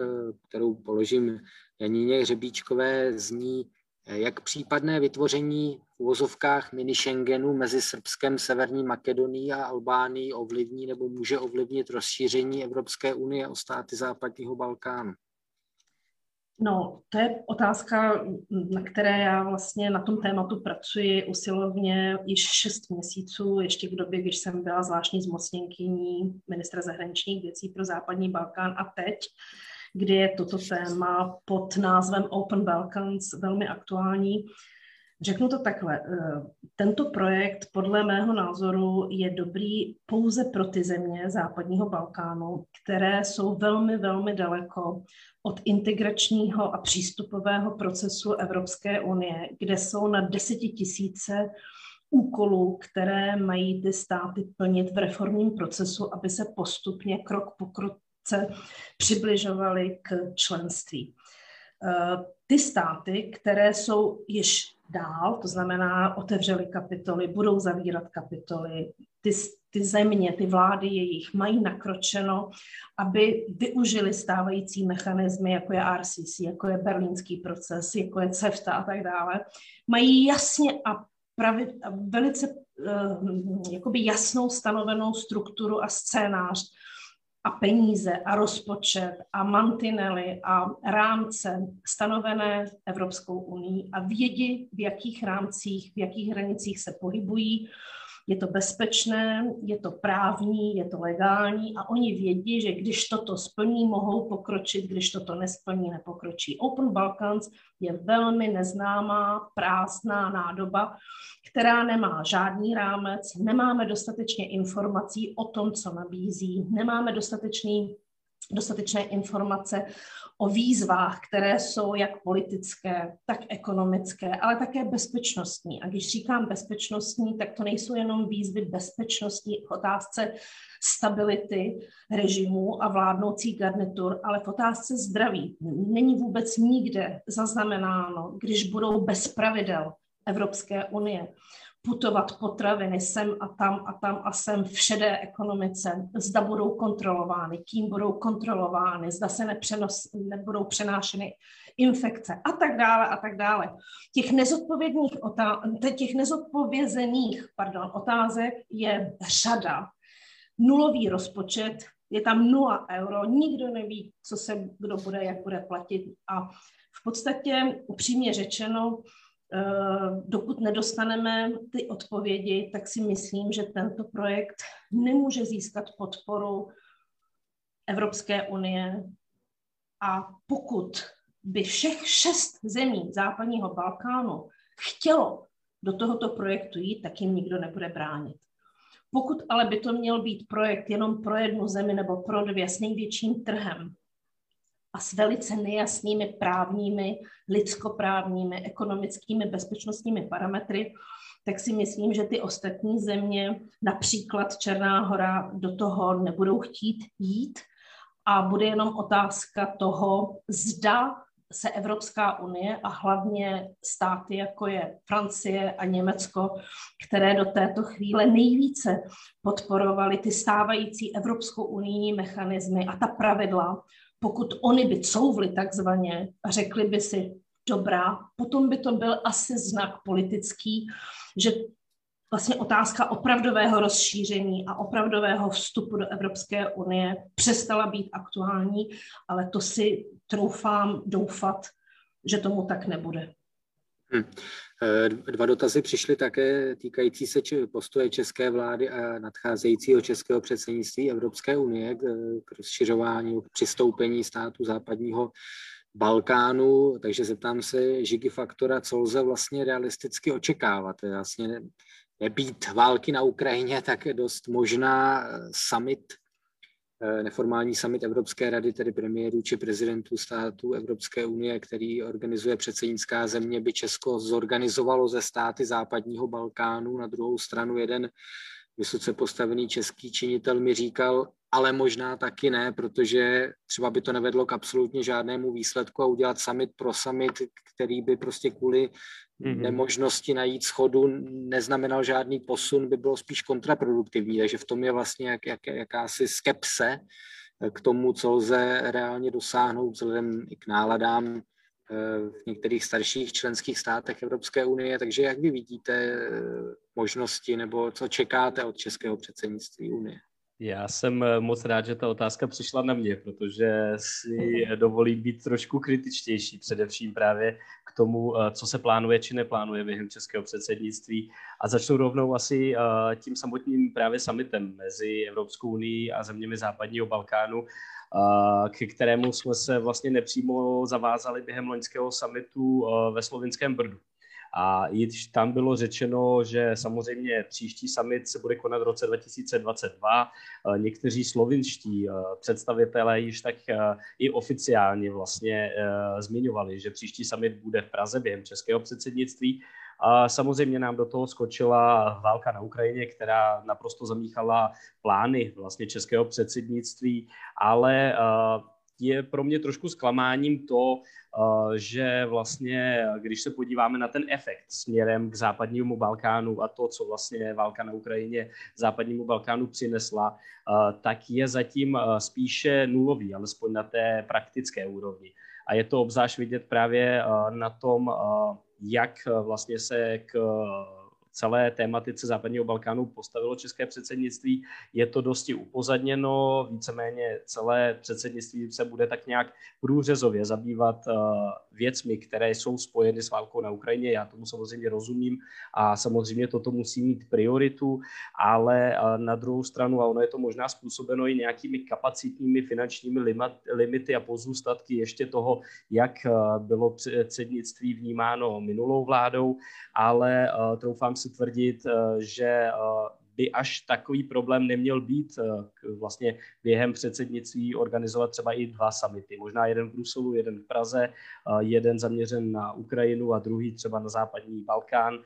Speaker 1: kterou položím Janíně Hřebíčkové. Zní, Jak případné vytvoření v uvozovkách mini Schengenu mezi Srbskem, Severní Makedonií a Albánií ovlivní nebo může ovlivnit rozšíření Evropské unie o státy západního Balkánu?
Speaker 2: No, to je otázka, na které já vlastně na tom tématu pracuji usilovně již šest měsíců, ještě v době, když jsem byla zvláštní zmocněnkyní ministra zahraničních věcí pro západní Balkán a teď, kdy je toto téma pod názvem Open Balkans velmi aktuální. Řeknu to takhle. Eh, tento projekt podle mého názoru je dobrý pouze pro ty země západního Balkánu, které jsou velmi, velmi daleko od integračního a přístupového procesu Evropské unie, kde jsou na desetitisíce úkolů, které mají ty státy plnit v reformním procesu, aby se postupně krok po kroce přibližovaly k členství. Eh, ty státy, které jsou již dál, to znamená otevřely kapitoly, budou zavírat kapitoly, ty, ty země, ty vlády jejich mají nakročeno, aby využili stávající mechanismy, jako je RCC, jako je berlínský proces, jako je CEFTA a tak dále, mají jasně a, pravi, a velice uh, jakoby jasnou stanovenou strukturu a scénář, a peníze a rozpočet a mantinely a rámce stanovené Evropskou unii a vědí, v jakých rámcích, v jakých hranicích se pohybují je to bezpečné, je to právní, je to legální a oni vědí, že když toto splní, mohou pokročit, když toto nesplní, nepokročí. Open Balkans je velmi neznámá, prázdná nádoba, která nemá žádný rámec, nemáme dostatečně informací o tom, co nabízí, nemáme dostatečný dostatečné informace o výzvách, které jsou jak politické, tak ekonomické, ale také bezpečnostní. A když říkám bezpečnostní, tak to nejsou jenom výzvy bezpečnosti v otázce stability režimu a vládnoucí garnitur, ale v otázce zdraví. Není vůbec nikde zaznamenáno, když budou bez pravidel Evropské unie putovat potraviny sem a tam a tam a sem v šedé ekonomice, zda budou kontrolovány, kým budou kontrolovány, zda se nepřenos, nebudou přenášeny infekce a tak dále a tak dále. Těch, nezodpovědných otá- těch nezodpovězených pardon, otázek je řada. Nulový rozpočet, je tam nula euro, nikdo neví, co se kdo bude, jak bude platit a v podstatě upřímně řečeno, dokud nedostaneme ty odpovědi, tak si myslím, že tento projekt nemůže získat podporu Evropské unie. A pokud by všech šest zemí západního Balkánu chtělo do tohoto projektu jít, tak jim nikdo nebude bránit. Pokud ale by to měl být projekt jenom pro jednu zemi nebo pro dvě s největším trhem, a s velice nejasnými právními, lidskoprávními, ekonomickými, bezpečnostními parametry, tak si myslím, že ty ostatní země, například Černá hora, do toho nebudou chtít jít. A bude jenom otázka toho, zda se Evropská unie a hlavně státy, jako je Francie a Německo, které do této chvíle nejvíce podporovaly ty stávající Evropskou unijní mechanismy a ta pravidla, pokud oni by couvli takzvaně a řekli by si, dobrá, potom by to byl asi znak politický, že vlastně otázka opravdového rozšíření a opravdového vstupu do Evropské unie přestala být aktuální, ale to si troufám doufat, že tomu tak nebude.
Speaker 1: Hmm. Dva dotazy přišly také týkající se postoje české vlády a nadcházejícího českého předsednictví Evropské unie k rozšiřování, k přistoupení států západního Balkánu, takže zeptám se Žigy Faktora, co lze vlastně realisticky očekávat. Vlastně nebýt války na Ukrajině, tak je dost možná summit Eh, neformální summit Evropské rady, tedy premiérů či prezidentů států Evropské unie, který organizuje předsednická země, by Česko zorganizovalo ze státy západního Balkánu. Na druhou stranu jeden vysoce postavený český činitel mi říkal, ale možná taky ne, protože třeba by to nevedlo k absolutně žádnému výsledku a udělat summit pro summit, který by prostě kvůli mm-hmm. nemožnosti najít schodu neznamenal žádný posun, by bylo spíš kontraproduktivní. Takže v tom je vlastně jak, jak, jakási skepse k tomu, co lze reálně dosáhnout vzhledem i k náladám v některých starších členských státech Evropské unie. Takže jak vy vidíte možnosti nebo co čekáte od českého předsednictví Unie?
Speaker 4: Já jsem eh, moc rád, že ta otázka přišla na mě, protože si dovolí být trošku kritičtější, především právě k tomu, eh, co se plánuje či neplánuje během českého předsednictví. A začnu rovnou asi eh, tím samotným právě summitem mezi Evropskou unii a zeměmi západního Balkánu, k kterému jsme se vlastně nepřímo zavázali během loňského summitu ve slovinském Brdu. A již tam bylo řečeno, že samozřejmě příští summit se bude konat v roce 2022. Eh, někteří slovinští eh, představitelé již tak i oficiálně vlastně zmiňovali, že příští summit bude v Praze během českého předsednictví. A samozřejmě nám do toho skočila válka na Ukrajině, která naprosto zamíchala plány vlastně českého předsednictví, ale je pro mě trošku zklamáním to, že vlastně, když se podíváme na ten efekt směrem k západnímu Balkánu a to, co vlastně válka na Ukrajině západnímu Balkánu přinesla, tak je zatím spíše nulový, alespoň na té praktické úrovni. A je to obzvlášť vidět právě na tom, jak vlastně se k celé tématice západního Balkánu postavilo české předsednictví. Je to dosti upozadněno, víceméně celé předsednictví se bude tak nějak průřezově zabývat eh, věcmi, které jsou spojeny s válkou na Ukrajině. Já tomu samozřejmě rozumím a samozřejmě toto musí mít prioritu, ale eh, na druhou stranu, a ono je to možná způsobeno i nějakými kapacitními finančními limity a pozůstatky ještě toho, jak eh, bylo předsednictví vnímáno minulou vládou, ale troufám si tvrdit, že by až takový problém neměl být eh, vlastně během předsednictví organizovat třeba i dva samity. Možná jeden v Bruselu, jeden v Praze, eh, jeden zaměřen na Ukrajinu a druhý třeba na západní Balkán, eh,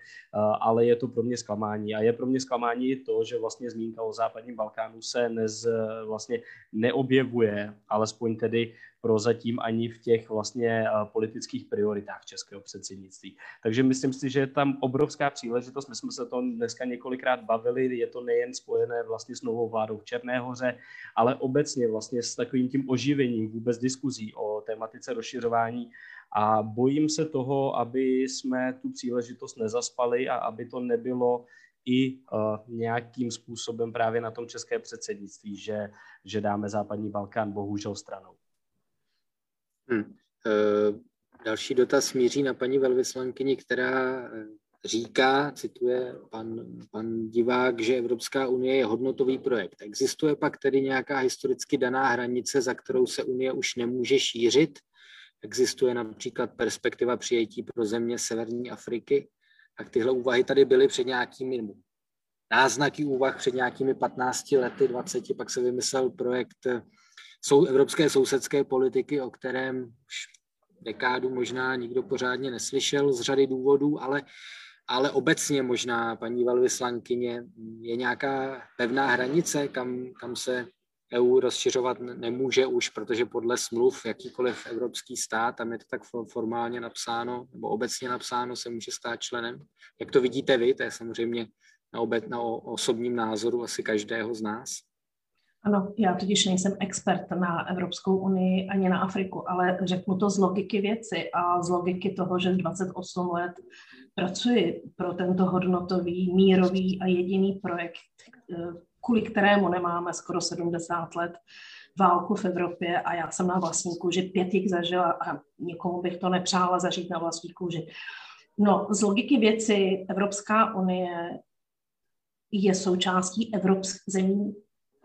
Speaker 4: ale je to pro mě zklamání. A je pro mě zklamání i to, že vlastně zmínka o západním Balkánu se nez, vlastně neobjevuje, alespoň tedy prozatím ani v těch vlastně eh, politických prioritách českého předsednictví. Takže myslím si, že je tam obrovská příležitost. My jsme se to dneska několikrát bavili, je to nejen spojené vlastně s novou vládou v Černé hoře, ale obecně vlastně s takovým tím oživením vůbec diskuzí o tématice rozšiřování a bojím se toho, aby jsme tu příležitost nezaspali a aby to nebylo i uh, nějakým způsobem právě na tom české předsednictví, že, že dáme západní Balkán bohužel stranou.
Speaker 1: Hmm. E, další dotaz míří na paní velvyslankyni, která eh, říká, cituje pan, pan divák, že Evropská unie je hodnotový projekt. Existuje pak tedy nějaká historicky daná hranice, za kterou se unie už nemůže šířit? Existuje například perspektiva přijetí pro země Severní Afriky? Tak tyhle úvahy tady byly před nějakými náznaky úvah před nějakými 15 lety, 20, pak se vymyslel projekt jsou evropské sousedské politiky, o kterém už dekádu možná nikdo pořádně neslyšel z řady důvodů, ale, ale obecně možná, paní velvyslankyně, je nějaká pevná hranice, kam, kam se EU rozšiřovat nemůže už, protože podle smluv jakýkoliv evropský stát, tam je to tak formálně napsáno, nebo obecně napsáno, se může stát členem. Jak to vidíte vy, to je samozřejmě na, obet, na osobním názoru asi každého z nás.
Speaker 2: Ano, já totiž nejsem expert na Evropskou unii ani na Afriku, ale řeknu to z logiky věci a z logiky toho, že 28 let pracuji pro tento hodnotový, mírový a jediný projekt, kvůli kterému nemáme skoro 70 let válku v Evropě a já jsem na vlastní kůži pět jich zažila a nikomu bych to nepřála zažít na vlastní kůži. No, z logiky věci Evropská unie je součástí Evropsk, zemí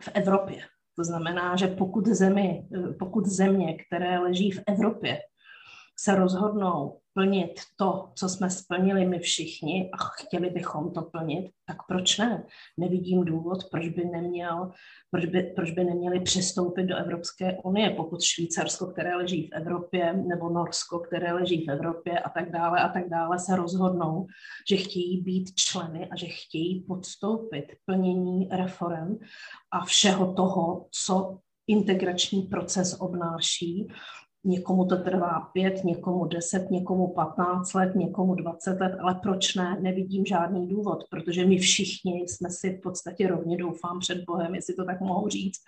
Speaker 2: v Evropě. To znamená, že pokud, zemi, pokud země, které leží v Evropě, se rozhodnou plnit to, co jsme splnili my všichni a chtěli bychom to plnit, tak proč ne? Nevidím důvod, proč by, neměl, proč by, proč by neměli přistoupit do Evropské unie, pokud Švýcarsko, které leží v Evropě, nebo Norsko, které leží v Evropě a tak dále a tak dále, se rozhodnou, že chtějí být členy a že chtějí podstoupit plnění reform a všeho toho, co integrační proces obnáší, Někomu to trvá pět, někomu deset, někomu patnáct let, někomu dvacet let, ale proč ne? Nevidím žádný důvod, protože my všichni jsme si v podstatě rovně doufám před Bohem, jestli to tak mohu říct.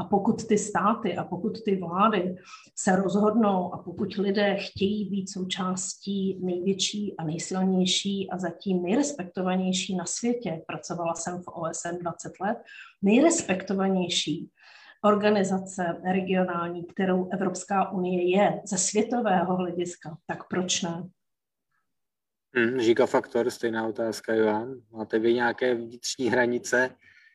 Speaker 2: A pokud ty státy a pokud ty vlády se rozhodnou a pokud lidé chtějí být součástí největší a nejsilnější a zatím nejrespektovanější na světě, pracovala jsem v OSN 20 let, nejrespektovanější organizace regionální, kterou Evropská unie je ze světového hlediska, tak proč ne?
Speaker 1: Hmm, Gigafaktor, stejná otázka, Johan. Máte vy nějaké vnitřní hranice,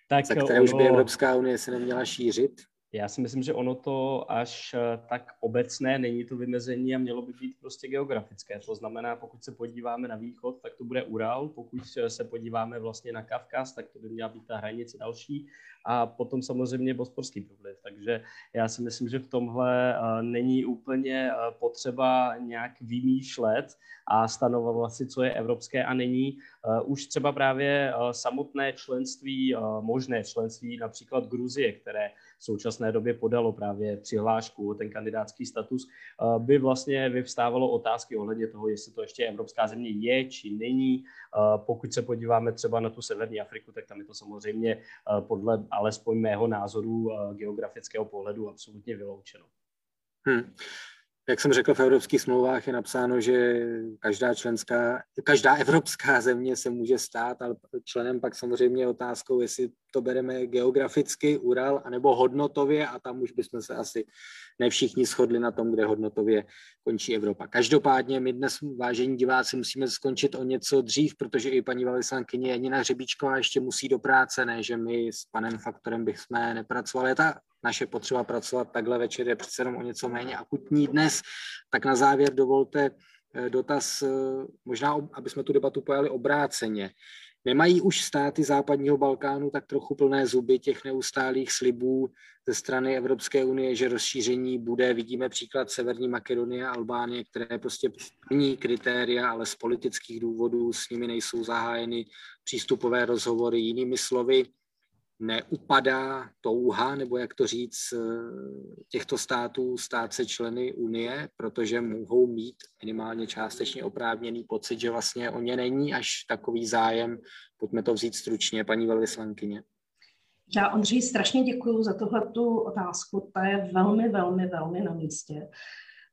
Speaker 1: tak za které ono... už by Evropská unie se neměla šířit?
Speaker 4: Já si myslím, že ono to až eh, tak obecné není to vymezení a mělo by být prostě geografické. To znamená, pokud se podíváme na východ, tak to bude Ural, pokud se podíváme vlastně na Kavkaz, tak to by měla být ta hranice další a potom samozřejmě Bosporský průliv. Takže já si myslím, že v tomhle eh, není úplně eh, potřeba nějak vymýšlet a stanovovat si, co je evropské a není. Už třeba právě samotné členství, možné členství například Gruzie, které v současné době podalo právě přihlášku o ten kandidátský status, eh, by vlastně vyvstávalo otázky ohledně toho, jestli to ještě evropská země je či není. Eh, pokud se podíváme třeba na tu severní Afriku, tak tam je to samozřejmě eh, podle alespoň mého názoru geografického pohledu absolutně vyloučeno.
Speaker 1: Hmm. Jak jsem řekl, v evropských smlouvách je napsáno, že každá členská, každá evropská země se může stát, ale členem pak samozřejmě otázkou, jestli to bereme geograficky, Ural, anebo hodnotově a tam už bychom se asi ne všichni shodli na tom, kde hodnotově končí Evropa. Každopádně my dnes, vážení diváci, musíme skončit o něco dřív, protože i paní velvyslankyně Janina Řebíčková ještě musí do práce, ne, že my s panem Faktorem bychom nepracovali. Ta naše potřeba pracovat takhle večer je přece jenom o něco méně akutní dnes. Tak na závěr dovolte eh, dotaz, eh, možná, aby jsme tu debatu pojali obráceně. Nemají už státy západního Balkánu tak trochu plné zuby těch neustálých slibů ze strany Evropské unie, že rozšíření bude, vidíme příklad Severní Makedonie a Albánie, které prostě plní kritéria, ale z politických důvodů s nimi nejsou zahájeny přístupové rozhovory. Jinými slovy, neupadá touha, nebo jak to říct, eh, těchto států stát se členy Unie, protože mohou mít minimálně částečně oprávněný pocit, že vlastně o ně není až takový zájem. Pojďme to vzít stručně, paní velvyslankyně.
Speaker 2: Já, Ondřej, strašně děkuji za tohle tu otázku. Ta je velmi, velmi, velmi na místě.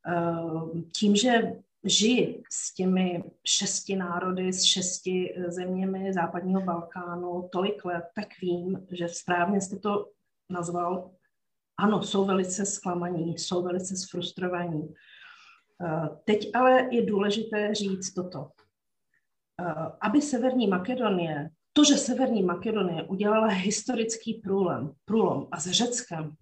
Speaker 2: Eh, tím, že žiji s těmi šesti národy, s šesti eh, zeměmi západního Balkánu tolik let, tak vím, že správně jste to nazval. Ano, jsou velice zklamaní, jsou velice sfrustrovaní. Eh, teď ale je důležité říct toto. Eh, aby Severní Makedonie, to, že Severní Makedonie udělala historický průlom, průlom a s Řeckem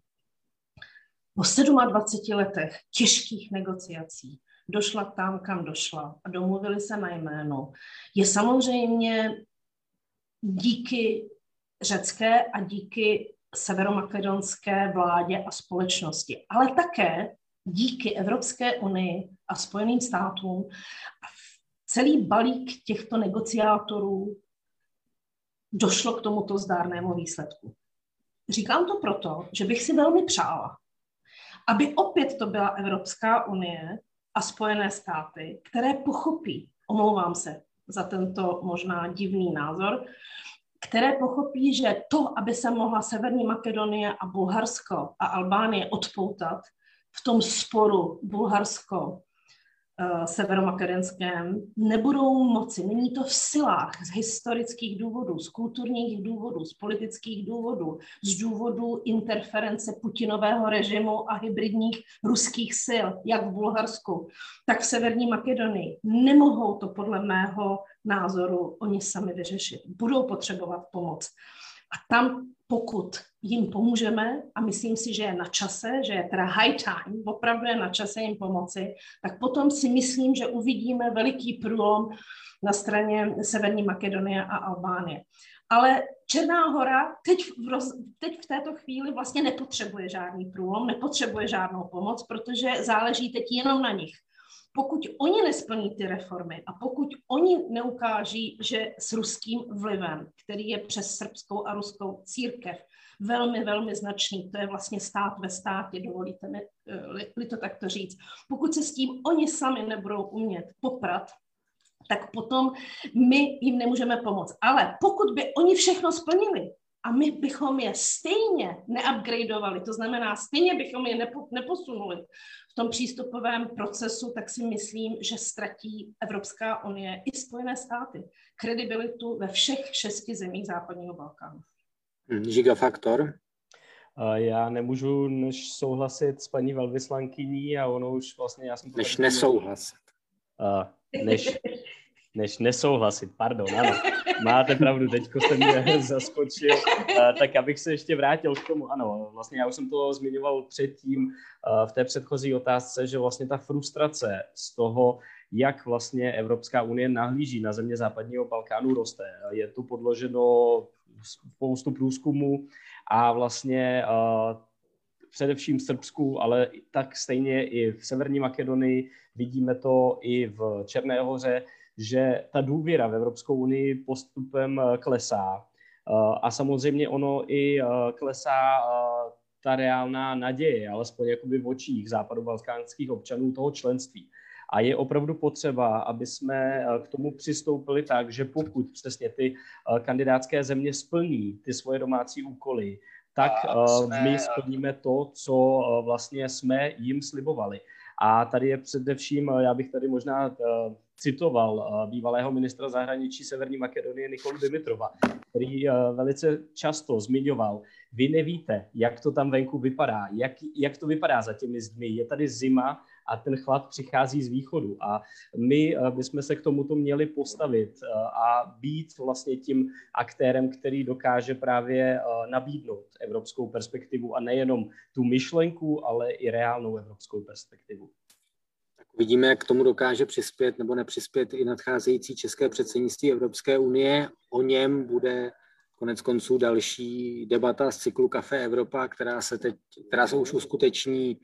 Speaker 2: po 27 letech těžkých negociací, došla tam, kam došla a domluvili se na jméno, je samozřejmě díky řecké a díky severomakedonské vládě a společnosti, ale také díky Evropské unii a Spojeným státům a celý balík těchto negociátorů došlo k tomuto zdárnému výsledku. Říkám to proto, že bych si velmi přála, aby opět to byla Evropská unie, a Spojené státy, které pochopí, omlouvám se za tento možná divný názor, které pochopí, že to, aby se mohla Severní Makedonie a Bulharsko a Albánie odpoutat v tom sporu Bulharsko severomakedonském nebudou moci. Není to v silách z historických důvodů, z kulturních důvodů, z politických důvodů, z důvodu interference Putinového režimu a hybridních ruských sil, jak v Bulharsku, tak v Severní Makedonii. Nemohou to podle mého názoru oni sami vyřešit. Budou potřebovat pomoc. A tam, pokud jim pomůžeme, a myslím si, že je na čase, že je teda high time, opravdu je na čase jim pomoci, tak potom si myslím, že uvidíme veliký průlom na straně Severní Makedonie a Albánie. Ale Černá hora teď v, roz, teď v této chvíli vlastně nepotřebuje žádný průlom, nepotřebuje žádnou pomoc, protože záleží teď jenom na nich pokud oni nesplní ty reformy a pokud oni neukáží, že s ruským vlivem, který je přes srbskou a ruskou církev, velmi, velmi značný. To je vlastně stát ve státě, dovolíte mi li to takto říct. Pokud se s tím oni sami nebudou umět poprat, tak potom my jim nemůžeme pomoct. Ale pokud by oni všechno splnili, a my bychom je stejně neupgradeovali, to znamená, stejně bychom je nepo, neposunuli v tom přístupovém procesu, tak si myslím, že ztratí Evropská unie i Spojené státy kredibilitu ve všech šesti zemích západního Balkánu.
Speaker 1: Gigafaktor?
Speaker 4: Já nemůžu než souhlasit s paní velvyslankyní a ono už vlastně, já jsem...
Speaker 1: Než nesouhlasit.
Speaker 4: Než, než nesouhlasit, pardon, ano. Máte pravdu, teďko jste mě [laughs] zaskočil. Tak abych se ještě vrátil k tomu, ano, vlastně já už jsem to zmiňoval předtím v té předchozí otázce, že vlastně ta frustrace z toho, jak vlastně Evropská unie nahlíží na země západního Balkánu roste. Je to podloženo spoustu průzkumů a vlastně především v Srbsku, ale tak stejně i v Severní Makedonii, vidíme to i v Černé hoře, že ta důvěra v Evropskou unii postupem eh, klesá. Eh, a samozřejmě ono i eh, klesá ta reálná naděje, alespoň jakoby v očích západobalkánských občanů toho členství. A je opravdu potřeba, aby jsme k tomu přistoupili tak, že pokud přesně ty kandidátské země splní ty svoje domácí úkoly, tak my splníme to, co vlastně jsme jim slibovali. A tady je především, já bych tady možná citoval eh, bývalého ministra zahraničí Severní Makedonie Nikolu Dimitrova, který eh, velice často zmiňoval, vy nevíte, jak to tam venku vypadá, jak, jak to vypadá za těmi zdmi. Je tady zima a ten chlad přichází z východu. A my eh, bychom se k tomuto měli postavit a být vlastně tím aktérem, který dokáže právě nabídnout evropskou perspektivu a nejenom tu myšlenku, ale i reálnou evropskou perspektivu.
Speaker 1: Vidíme, jak k tomu dokáže přispět nebo nepřispět i nadcházející české předsednictví Evropské unie. O něm bude konec konců další debata z cyklu Café Evropa, která se, teď, která se už uskuteční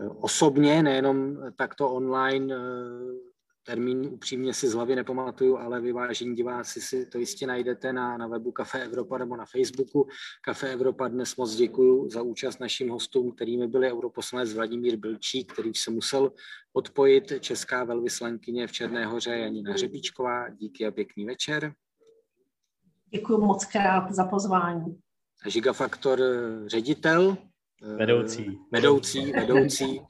Speaker 1: eh, osobně, nejenom takto online eh, termín upřímně si z hlavy nepamatuju, ale vyvážení diváci si to jistě najdete na, na webu Café Evropa nebo na Facebooku. Café Evropa dnes moc děkuji za účast našim hostům, kterými byli europoslanec Vladimír Bilčík, který se musel odpojit, česká velvyslankyně v Černé hoře Janina Hřebíčková. Díky a pěkný večer.
Speaker 2: Děkuji moc krát za pozvání.
Speaker 1: Gigafaktor ředitel.
Speaker 4: Vedoucí.
Speaker 1: Vedoucí, vedoucí.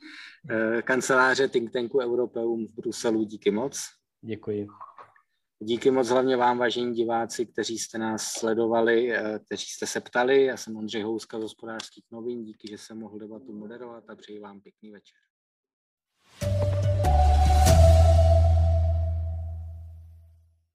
Speaker 1: Eh, kanceláře think tanku Europeum v Bruselu. Díky moc.
Speaker 4: Děkuji.
Speaker 1: Díky moc hlavně vám, vážení diváci, kteří jste nás sledovali, eh, kteří jste se ptali. Já jsem Ondřej Houska z hospodářských novin. Díky, že jsem mohl debatu moderovat a přeji vám pěkný večer.